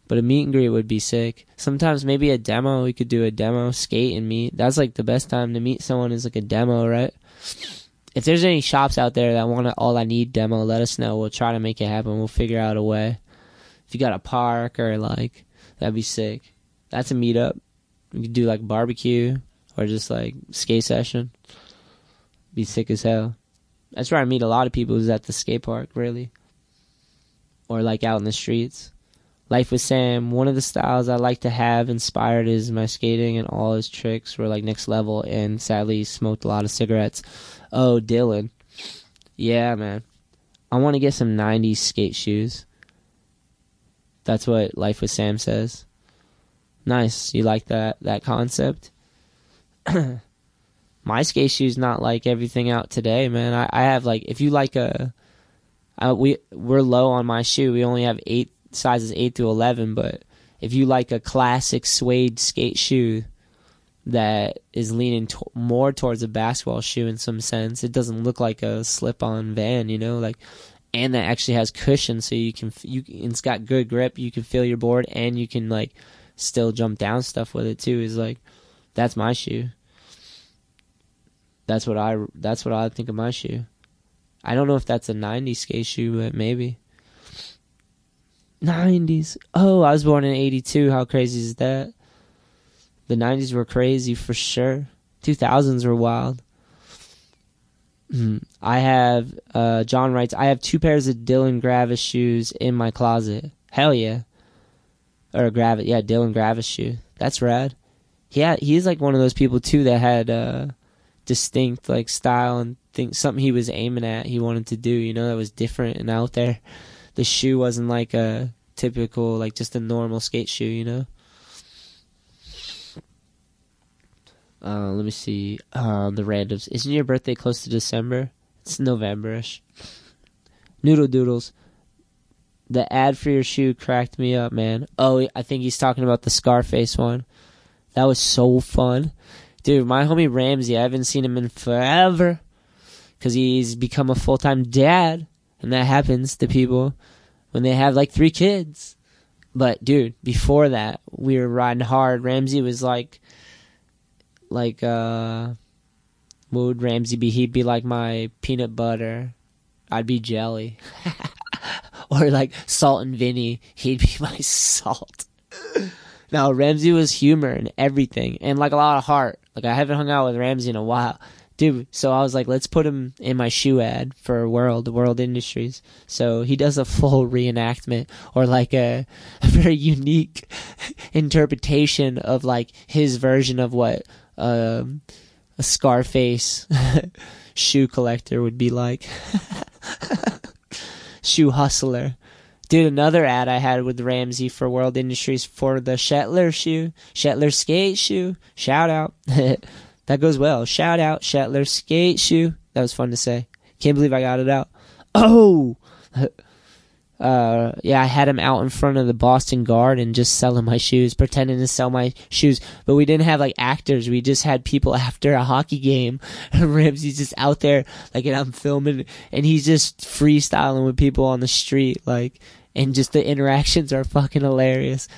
But a meet and greet would be sick. Sometimes maybe a demo. We could do a demo, skate and meet. That's like the best time to meet someone is like a demo, right? If there's any shops out there that want an all I need demo, let us know. We'll try to make it happen. We'll figure out a way. If you got a park or like, that'd be sick. That's a meetup. We could do like barbecue or just like skate session. Be sick as hell. That's where I meet a lot of people is at the skate park, really. Or like out in the streets. Life with Sam, one of the styles I like to have inspired is my skating and all his tricks were like next level and sadly smoked a lot of cigarettes. Oh, Dylan. Yeah, man. I want to get some 90s skate shoes. That's what Life with Sam says. Nice. You like that that concept? (clears throat) my skate shoes not like everything out today, man. I, I have like if you like a we we're low on my shoe. We only have eight sizes 8 through 11, but if you like a classic suede skate shoe that is leaning to- more towards a basketball shoe in some sense, it doesn't look like a slip-on van, you know, like and that actually has cushion so you can you it's got good grip, you can feel your board and you can like still jump down stuff with it too is like that's my shoe. That's what I that's what I think of my shoe. I don't know if that's a 90s skate shoe, but maybe. 90s. Oh, I was born in 82. How crazy is that? The 90s were crazy for sure. 2000s were wild. Mm. I have, uh, John writes, I have two pairs of Dylan Gravis shoes in my closet. Hell yeah. Or a Gravis, yeah, Dylan Gravis shoe. That's rad. Yeah, he's like one of those people too that had, uh, distinct like style and think something he was aiming at, he wanted to do, you know, that was different and out there the shoe wasn't like a typical, like just a normal skate shoe, you know. Uh, let me see. Uh, the randoms. Isn't your birthday close to December? It's Novemberish. Noodle Doodles. The ad for your shoe cracked me up, man. Oh, I think he's talking about the Scarface one. That was so fun. Dude, my homie Ramsey, I haven't seen him in forever. Because he's become a full time dad. And that happens to people when they have like three kids. But dude, before that, we were riding hard. Ramsey was like, like, uh, what would Ramsey be? He'd be like my peanut butter. I'd be jelly. (laughs) or like Salt and Vinny. He'd be (laughs) my salt. now, Ramsey was humor and everything, and like a lot of heart. Like, I haven't hung out with Ramsey in a while. Dude. So I was like, let's put him in my shoe ad for World World Industries. So he does a full reenactment or like a, (laughs) a very unique (laughs) interpretation of like his version of what um, a Scarface (laughs) shoe collector would be like. shoe hustler. Dude, another ad I had with Ramsey for World Industries for the Shetler shoe, Shetler skate shoe. Shout out. That goes well. Shout out, Shetler skate shoe. That was fun to say. Can't believe I got it out. (laughs) Oh! (laughs) Uh, yeah, I had him out in front of the Boston Garden just selling my shoes, pretending to sell my shoes. But we didn't have like actors. We just had people (laughs) after a hockey game. Ramsey's just out there, like, and I'm filming, and he's just freestyling with people on the street, like, and just the interactions are fucking hilarious.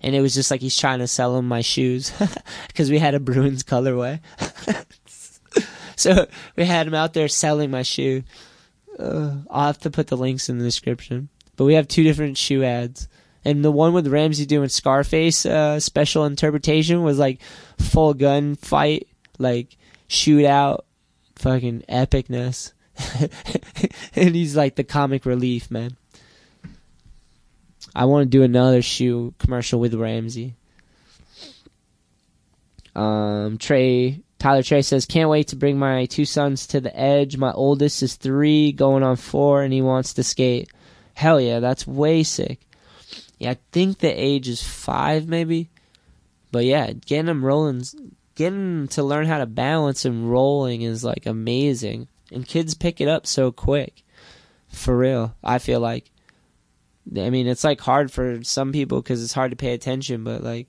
And it was just like he's trying to sell him my shoes (laughs) because we had a Bruins colorway. (laughs) so we had him out there selling my shoe. Uh, I'll have to put the links in the description. But we have two different shoe ads. And the one with Ramsey doing Scarface uh, special interpretation was like full gun fight, like shootout, fucking epicness. (laughs) and he's like the comic relief, man. I want to do another shoe commercial with Ramsey. Um, Trey Tyler Trey says, "Can't wait to bring my two sons to the edge. My oldest is three, going on four, and he wants to skate. Hell yeah, that's way sick. Yeah, I think the age is five, maybe. But yeah, getting them rolling, getting to learn how to balance and rolling is like amazing. And kids pick it up so quick. For real, I feel like. I mean, it's like hard for some people because it's hard to pay attention, but like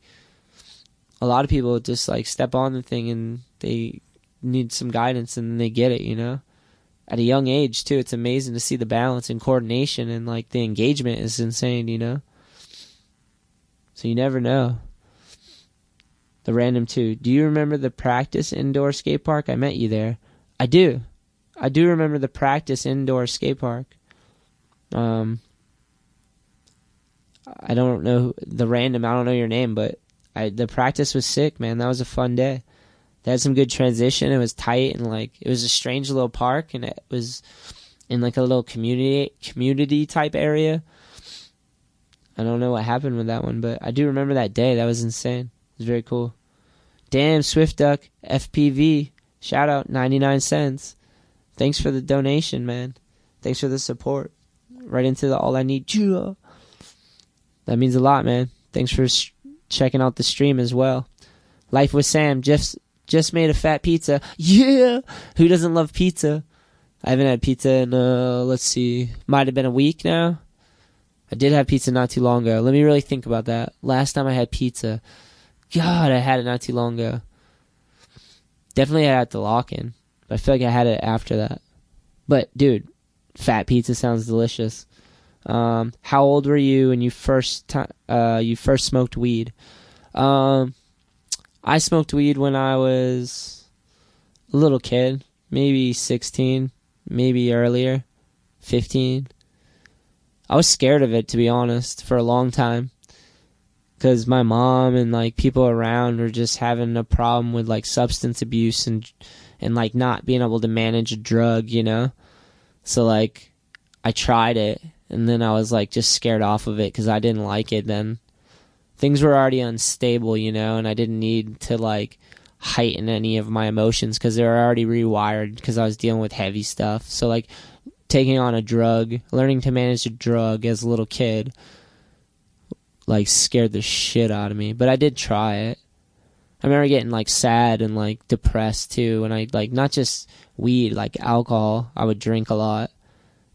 a lot of people just like step on the thing and they need some guidance and they get it, you know. At a young age too, it's amazing to see the balance and coordination and like the engagement is insane, you know. So you never know. The random two. Do you remember the practice indoor skate park? I met you there. I do. I do remember the practice indoor skate park. Um, I don't know the random. I don't know your name, but I the practice was sick, man. That was a fun day. They had some good transition. It was tight and like it was a strange little park, and it was in like a little community community type area. I don't know what happened with that one, but I do remember that day. That was insane. It was very cool. Damn, Swift Duck FPV. Shout out, 99 cents. Thanks for the donation, man. Thanks for the support. Right into the All I Need. That means a lot, man. Thanks for sh- checking out the stream as well. Life with Sam just just made a fat pizza. Yeah, who doesn't love pizza? I haven't had pizza in uh, let's see, might have been a week now. I did have pizza not too long ago. Let me really think about that. Last time I had pizza, God, I had it not too long ago. Definitely had it at the lock-in. But I feel like I had it after that. But dude, fat pizza sounds delicious. Um, how old were you when you first uh, you first smoked weed? Um, I smoked weed when I was a little kid, maybe 16, maybe earlier, 15. I was scared of it to be honest for a long time because my mom and like people around were just having a problem with like substance abuse and and like not being able to manage a drug, you know. So like I tried it and then I was like just scared off of it because I didn't like it then. Things were already unstable, you know, and I didn't need to like heighten any of my emotions because they were already rewired because I was dealing with heavy stuff. So like taking on a drug, learning to manage a drug as a little kid, like scared the shit out of me. But I did try it. I remember getting like sad and like depressed too, and I like not just weed, like alcohol. I would drink a lot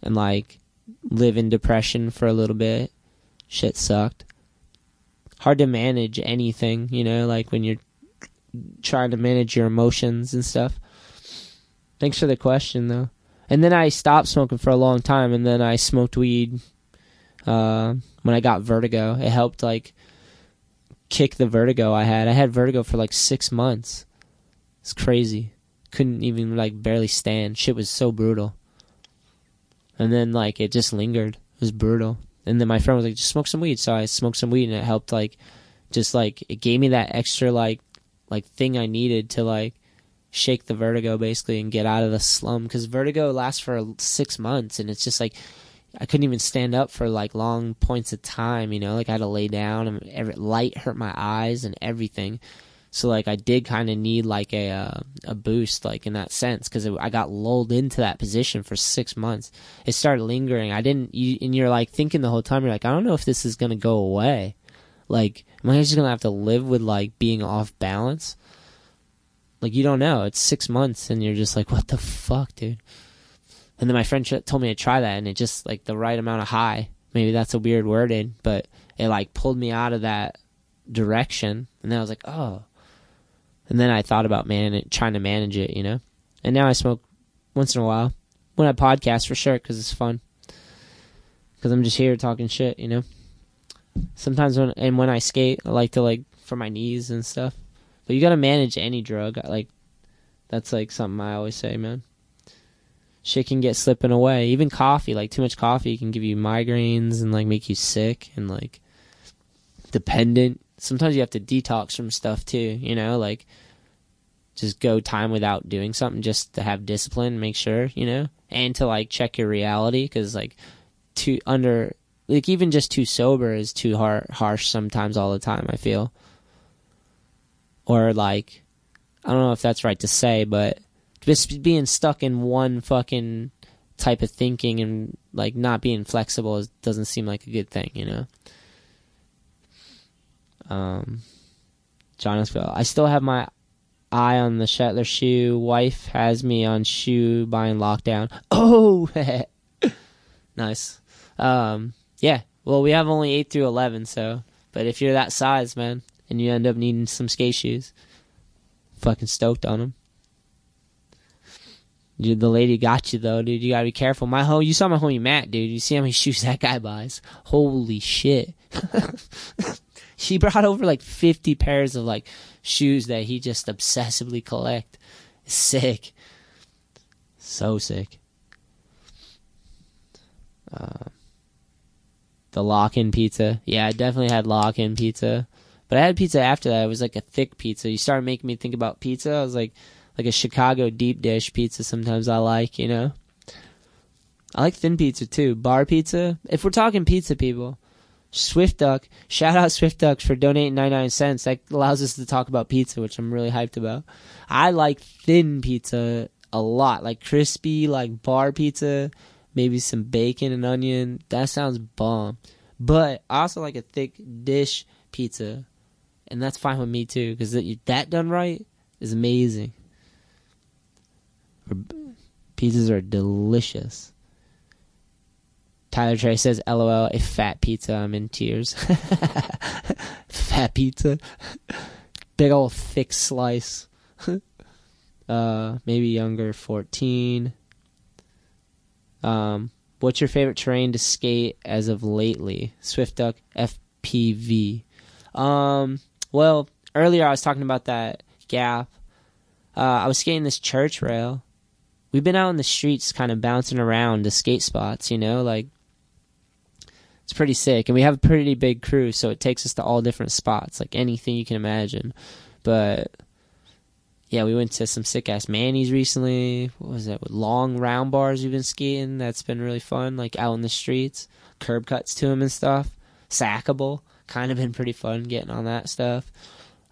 and like live in depression for a little bit. Shit sucked. Hard to manage anything, you know, like when you're trying to manage your emotions and stuff. Thanks for the question, though. And then I stopped smoking for a long time, and then I smoked weed uh, when I got vertigo. It helped, like, kick the vertigo I had. I had vertigo for like six months. It's crazy. Couldn't even, like, barely stand. Shit was so brutal and then like it just lingered. It was brutal. And then my friend was like, "Just smoke some weed." So I smoked some weed, and it helped. Like, just like it gave me that extra like like thing I needed to like shake the vertigo basically and get out of the slum because vertigo lasts for six months and it's just like I couldn't even stand up for like long points of time, you know, like I had to lay down and every light hurt my eyes and everything. So like I did kind of need like a uh, a boost like in that sense because I got lulled into that position for six months. It started lingering. I didn't, you, and you're like thinking the whole time. You're like, I don't know if this is gonna go away. Like, am I just gonna have to live with like being off balance? Like you don't know. It's six months, and you're just like, what the fuck, dude. And then my friend told me to try that, and it just like the right amount of high. Maybe that's a weird wording, but it like pulled me out of that direction, and then I was like, oh. And then I thought about man trying to manage it, you know. And now I smoke once in a while when I podcast for sure because it's fun. Because I'm just here talking shit, you know. Sometimes when and when I skate, I like to like for my knees and stuff. But you gotta manage any drug. Like that's like something I always say, man shit can get slipping away. Even coffee, like too much coffee can give you migraines and like make you sick and like dependent. Sometimes you have to detox from stuff too, you know, like just go time without doing something just to have discipline, make sure, you know, and to like check your reality cuz like too under like even just too sober is too har- harsh sometimes all the time, I feel. Or like I don't know if that's right to say, but just being stuck in one fucking type of thinking and like not being flexible doesn't seem like a good thing, you know. Um, Jonathan, I still have my eye on the Shetler shoe. Wife has me on shoe buying lockdown. (laughs) Oh, (laughs) nice. Um, yeah. Well, we have only eight through eleven, so. But if you're that size, man, and you end up needing some skate shoes, fucking stoked on them. Dude, the lady got you though, dude. You gotta be careful. My home, you saw my homie Matt, dude. You see how many (laughs) shoes that guy buys? Holy shit. She brought over like 50 pairs of like shoes that he just obsessively collect. Sick. So sick. Uh, the lock-in pizza. Yeah, I definitely had lock-in pizza. But I had pizza after that. It was like a thick pizza. You started making me think about pizza. I was like, like a Chicago deep dish pizza sometimes I like, you know. I like thin pizza too. Bar pizza. If we're talking pizza people, Swift Duck, shout out Swift Ducks for donating 99 cents. That allows us to talk about pizza, which I'm really hyped about. I like thin pizza a lot, like crispy, like bar pizza, maybe some bacon and onion. That sounds bomb. But I also like a thick dish pizza, and that's fine with me too, because that done right is amazing. Pizzas are delicious. Tyler Trey says, "LOL, a fat pizza. I'm in tears. (laughs) fat pizza, big old thick slice. (laughs) uh, maybe younger, 14. Um, what's your favorite terrain to skate as of lately? Swift Duck FPV. Um, well, earlier I was talking about that gap. Uh, I was skating this church rail we've been out in the streets kind of bouncing around to skate spots, you know, like it's pretty sick. And we have a pretty big crew, so it takes us to all different spots, like anything you can imagine. But yeah, we went to some sick ass Manny's recently. What was that? With long round bars we've been skating. That's been really fun, like out in the streets. Curb cuts to them and stuff. Sackable. Kind of been pretty fun getting on that stuff.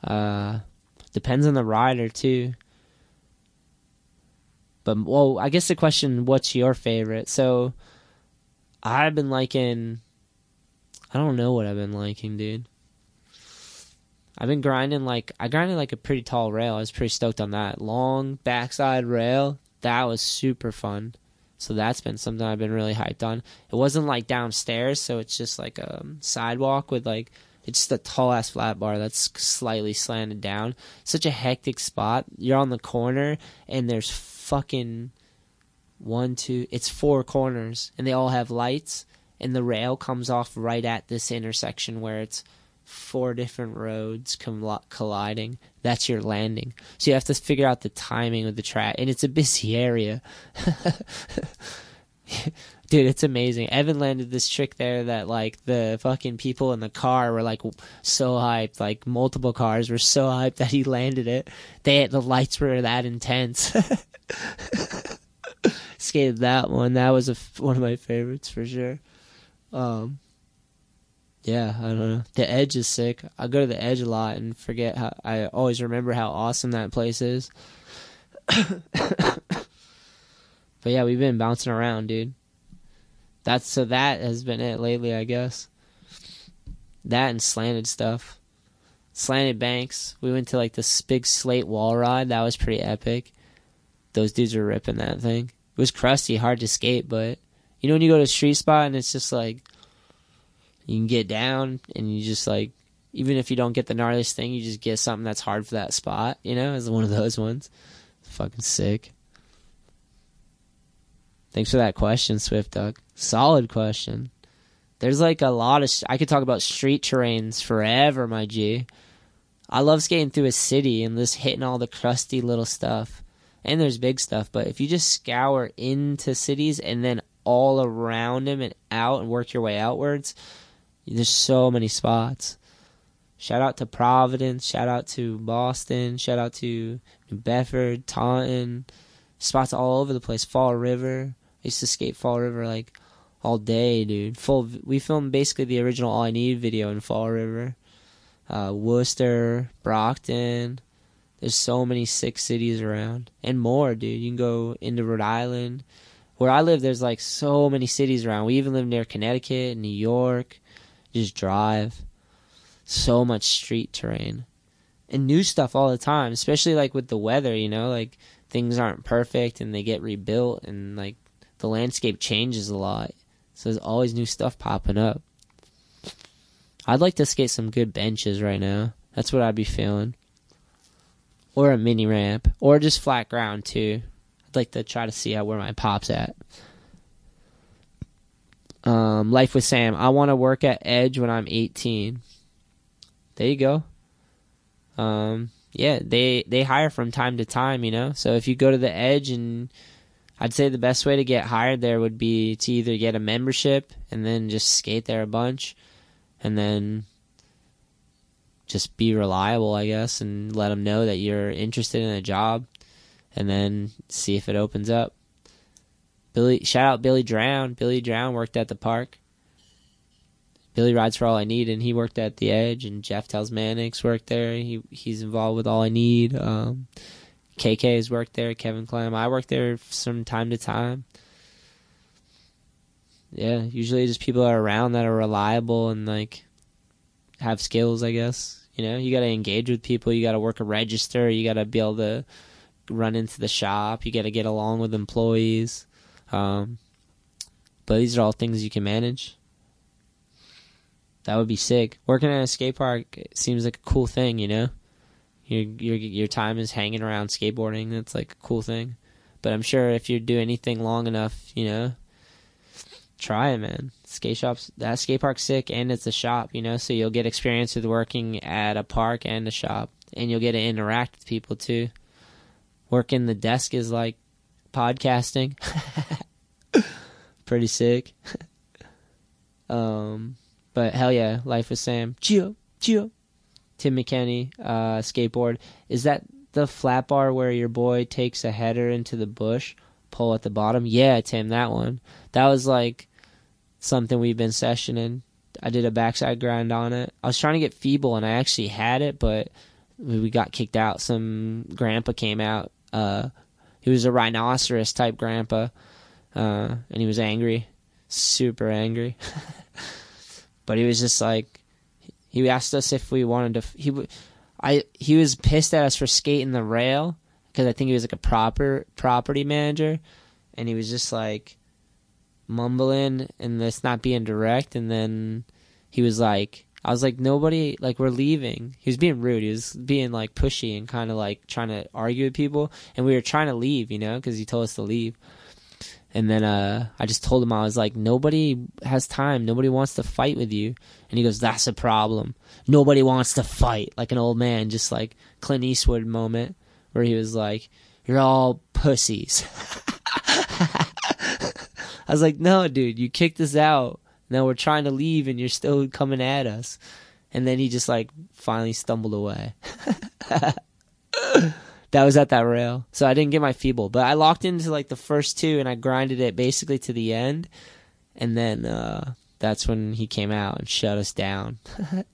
Uh, depends on the rider too. But well, I guess the question, what's your favorite? So I've been liking. I don't know what I've been liking, dude. I've been grinding like I grinded like a pretty tall rail. I was pretty stoked on that long backside rail. That was super fun. So that's been something I've been really hyped on. It wasn't like downstairs, so it's just like a sidewalk with like it's just a tall ass flat bar that's slightly slanted down. Such a hectic spot. You're on the corner and there's fucking one, two, it's four corners, and they all have lights, and the rail comes off right at this intersection where it's four different roads colliding. That's your landing. So you have to figure out the timing of the track, and it's a busy area. (laughs) Dude, it's amazing. Evan landed this trick there that like the fucking people in the car were like so hyped, like multiple cars were so hyped that he landed it. They the lights were that intense. (laughs) Skated that one. That was a, one of my favorites for sure. Um, yeah, I don't know. The Edge is sick. I go to the Edge a lot and forget how. I always remember how awesome that place is. (coughs) but yeah, we've been bouncing around, dude. That's so that has been it lately, I guess. That and slanted stuff. Slanted banks. We went to like this big slate wall ride. That was pretty epic. Those dudes were ripping that thing. It was crusty, hard to skate, but you know when you go to a street spot and it's just like you can get down and you just like even if you don't get the gnarliest thing, you just get something that's hard for that spot. You know, as one of those ones. Fucking sick. Thanks for that question, Swift Duck. Solid question. There's like a lot of. I could talk about street terrains forever, my G. I love skating through a city and just hitting all the crusty little stuff. And there's big stuff, but if you just scour into cities and then all around him and out and work your way outwards, there's so many spots. Shout out to Providence. Shout out to Boston. Shout out to New Bedford, Taunton. Spots all over the place. Fall River. I used to skate Fall River like all day, dude. Full. We filmed basically the original All I Need video in Fall River. Uh, Worcester, Brockton. There's so many sick cities around and more, dude. You can go into Rhode Island. Where I live, there's like so many cities around. We even live near Connecticut, New York. just drive so much street terrain and new stuff all the time, especially like with the weather, you know, like things aren't perfect and they get rebuilt and like the landscape changes a lot. So there's always new stuff popping up. I'd like to skate some good benches right now. That's what I'd be feeling. Or a mini ramp. Or just flat ground too. Like to try to see how where my pop's at. Um, Life with Sam. I want to work at Edge when I'm 18 there you go. Um, yeah, they they hire from time to time, you know. So if you go to the Edge, and I'd say the best way to get hired there would be to either get a membership and then just skate there a bunch, and then just be reliable, I guess, and let them know that you're interested in a job, and then see if it opens up. Billy, shout out Billy Drown. Billy Drown worked at the park. Billy rides for all I need, and he worked at the Edge, and Jeff tells Mannix worked there. He he's involved with all I need. Um, KK has worked there. Kevin Clem. I work there from time to time. Yeah, usually just people are around that are reliable and like have skills. I guess you know you got to engage with people. You got to work a register. You got to be able to run into the shop. You got to get along with employees. Um, but these are all things you can manage. That would be sick. Working at a skate park seems like a cool thing, you know. Your your your time is hanging around skateboarding. That's like a cool thing. But I'm sure if you do anything long enough, you know, try it, man. Skate shops, that skate park's sick, and it's a shop, you know. So you'll get experience with working at a park and a shop, and you'll get to interact with people too. Working the desk is like podcasting. (laughs) Pretty sick. um but hell yeah, Life with Sam. Gio, Gio. Tim McKenney, uh, skateboard. Is that the flat bar where your boy takes a header into the bush, pull at the bottom? Yeah, Tim, that one. That was like something we've been sessioning. I did a backside grind on it. I was trying to get feeble and I actually had it, but we got kicked out. Some grandpa came out. Uh, he was a rhinoceros type grandpa, uh, and he was angry, super angry. (laughs) but he was just like he asked us if we wanted to he I he was pissed at us for skating the rail because I think he was like a proper property manager and he was just like mumbling and this not being direct and then he was like I was like nobody like we're leaving. He was being rude. He was being like pushy and kind of like trying to argue with people and we were trying to leave, you know, cuz he told us to leave. And then uh, I just told him I was like, nobody has time. Nobody wants to fight with you. And he goes, that's a problem. Nobody wants to fight. Like an old man, just like Clint Eastwood moment where he was like, you're all pussies. (laughs) I was like, no, dude, you kicked us out. Now we're trying to leave and you're still coming at us. And then he just like finally stumbled away. (laughs) that was at that rail. So I didn't get my feeble, but I locked into like the first two and I grinded it basically to the end. And then uh, that's when he came out and shut us down. (laughs)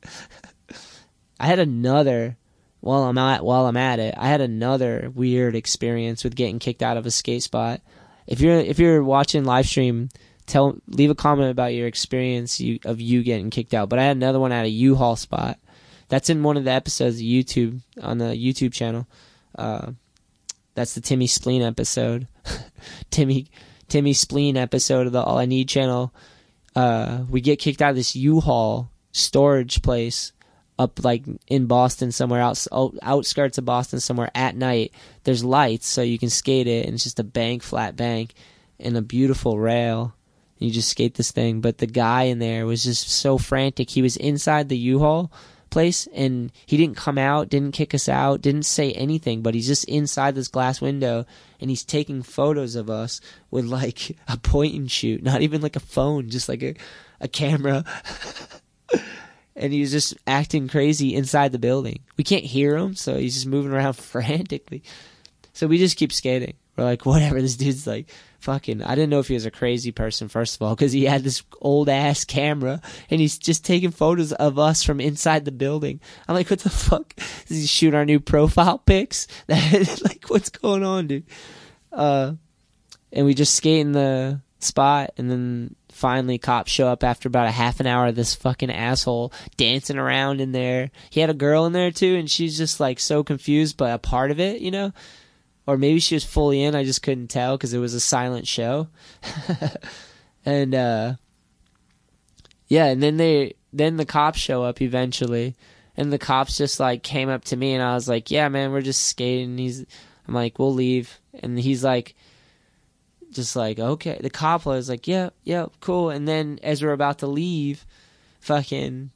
I had another while I'm at while I'm at it. I had another weird experience with getting kicked out of a skate spot. If you're if you're watching live stream, tell leave a comment about your experience you, of you getting kicked out. But I had another one at a U-Haul spot. That's in one of the episodes of YouTube on the YouTube channel. Uh, that's the Timmy Spleen episode. (laughs) Timmy Timmy Spleen episode of the All I Need channel. Uh, we get kicked out of this U-Haul storage place up like in Boston somewhere out outskirts of Boston somewhere at night. There's lights so you can skate it and it's just a bank, flat bank and a beautiful rail. You just skate this thing, but the guy in there was just so frantic. He was inside the U-Haul place and he didn't come out, didn't kick us out, didn't say anything, but he's just inside this glass window and he's taking photos of us with like a point and shoot, not even like a phone, just like a, a camera. (laughs) and he's just acting crazy inside the building. We can't hear him, so he's just moving around (laughs) frantically. So we just keep skating. We're like, whatever, this dude's like fucking I didn't know if he was a crazy person first of all because he had this old ass camera and he's just taking photos of us from inside the building. I'm like, what the fuck? Does he shoot our new profile pics? (laughs) like, what's going on, dude? Uh, and we just skate in the spot and then finally cops show up after about a half an hour of this fucking asshole dancing around in there. He had a girl in there too and she's just like so confused but a part of it, you know? Or maybe she was fully in. I just couldn't tell because it was a silent show. (laughs) and uh, yeah, and then they then the cops show up eventually, and the cops just like came up to me, and I was like, "Yeah, man, we're just skating." he's, I'm like, "We'll leave," and he's like, just like, "Okay." The cop was like, "Yeah, yeah, cool." And then as we're about to leave, fucking,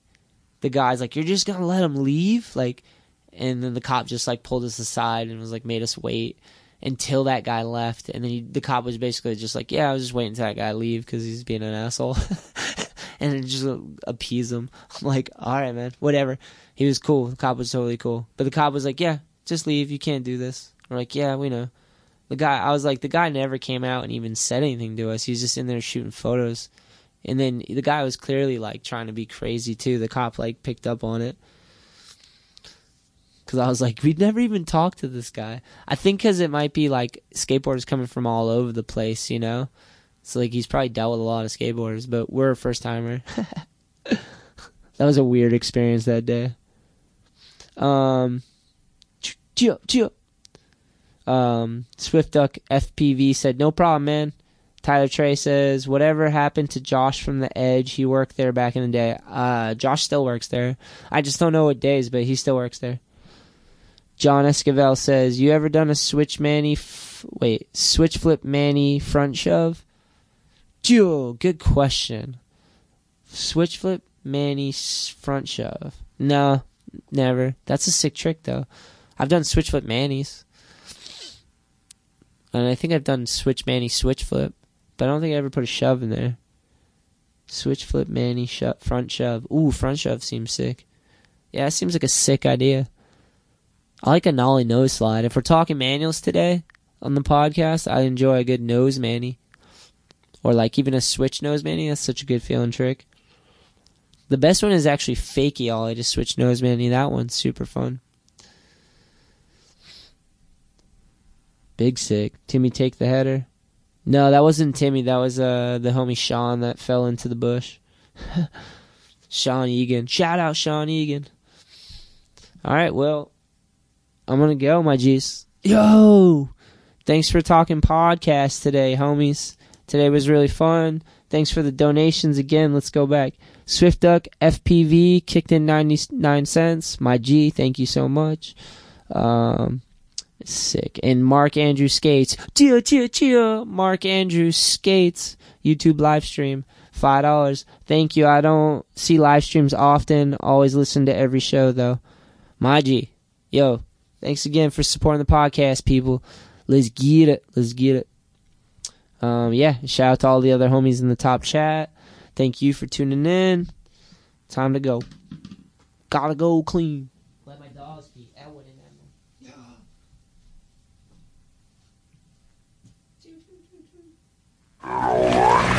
the guy's like, "You're just gonna let him leave?" Like and then the cop just like pulled us aside and was like made us wait until that guy left. And then he, the cop was basically just like yeah i was just waiting until that guy leave because he's being an asshole. (laughs) And it just uh, appease him. (laughs) I'm like all right man whatever. He was cool. The cop was totally cool. But the cop was like yeah just leave. You can't do this. We're like yeah we know. The guy i was like the guy never came out and even said anything to us. He's just in there shooting photos. And then the guy was clearly like trying to be crazy too. The cop like picked up on it because I was like, we'd never even talked to this guy. I think because it might be like skateboarders coming from all over the place, you know. So like he's probably dealt with a lot of skateboarders, but we're a first timer. (laughs) that was a weird experience that day. Um, chill, chill. Um, Swift Duck FPV said, "No problem, man." Tyler Trey says, "Whatever happened to Josh from the Edge? He worked there back in the day. Uh, Josh still works there. I just don't know what days, but he still works there." John Esquivel says, "You ever done a switch manny? F- wait, switch flip manny front shove?" Joe, good question. Switch flip manny front shove? No, never. That's a sick trick though. I've done switch flip mannies, and I think I've done switch manny switch flip, but I don't think I ever put a shove in there. Switch flip manny shove front shove. Ooh, front shove seems sick. Yeah, it seems like a sick idea. I like a nollie nose slide. If we're talking manuals today on the podcast, I enjoy a good nose manny. Or like even a switch nose manny. That's such a good feeling trick. The best one is actually fakie ollie to switch nose manny. That one's super fun. Big sick. Timmy take the header. No, that wasn't Timmy. That was uh the homie Sean that fell into the bush. (laughs) Sean Egan. Shout out Sean Egan. All right, well, I'm gonna go, my G's. Yo, thanks for talking podcast today, homies. Today was really fun. Thanks for the donations again. Let's go back. Swift Duck FPV kicked in 99 cents. My G, thank you so much. Um, sick. And Mark Andrew Skates. Cheer, cheer, cheer. Mark Andrew Skates. YouTube live stream. Five dollars. Thank you. I don't see live streams often. Always listen to every show though. My G. Yo, Thanks again for supporting the podcast, people. Let's get it. Let's get it. Um, yeah, shout out to all the other homies in the top chat. Thank you for tuning in. Time to go. Gotta go clean. Let my dogs be. That and Emma. Yeah.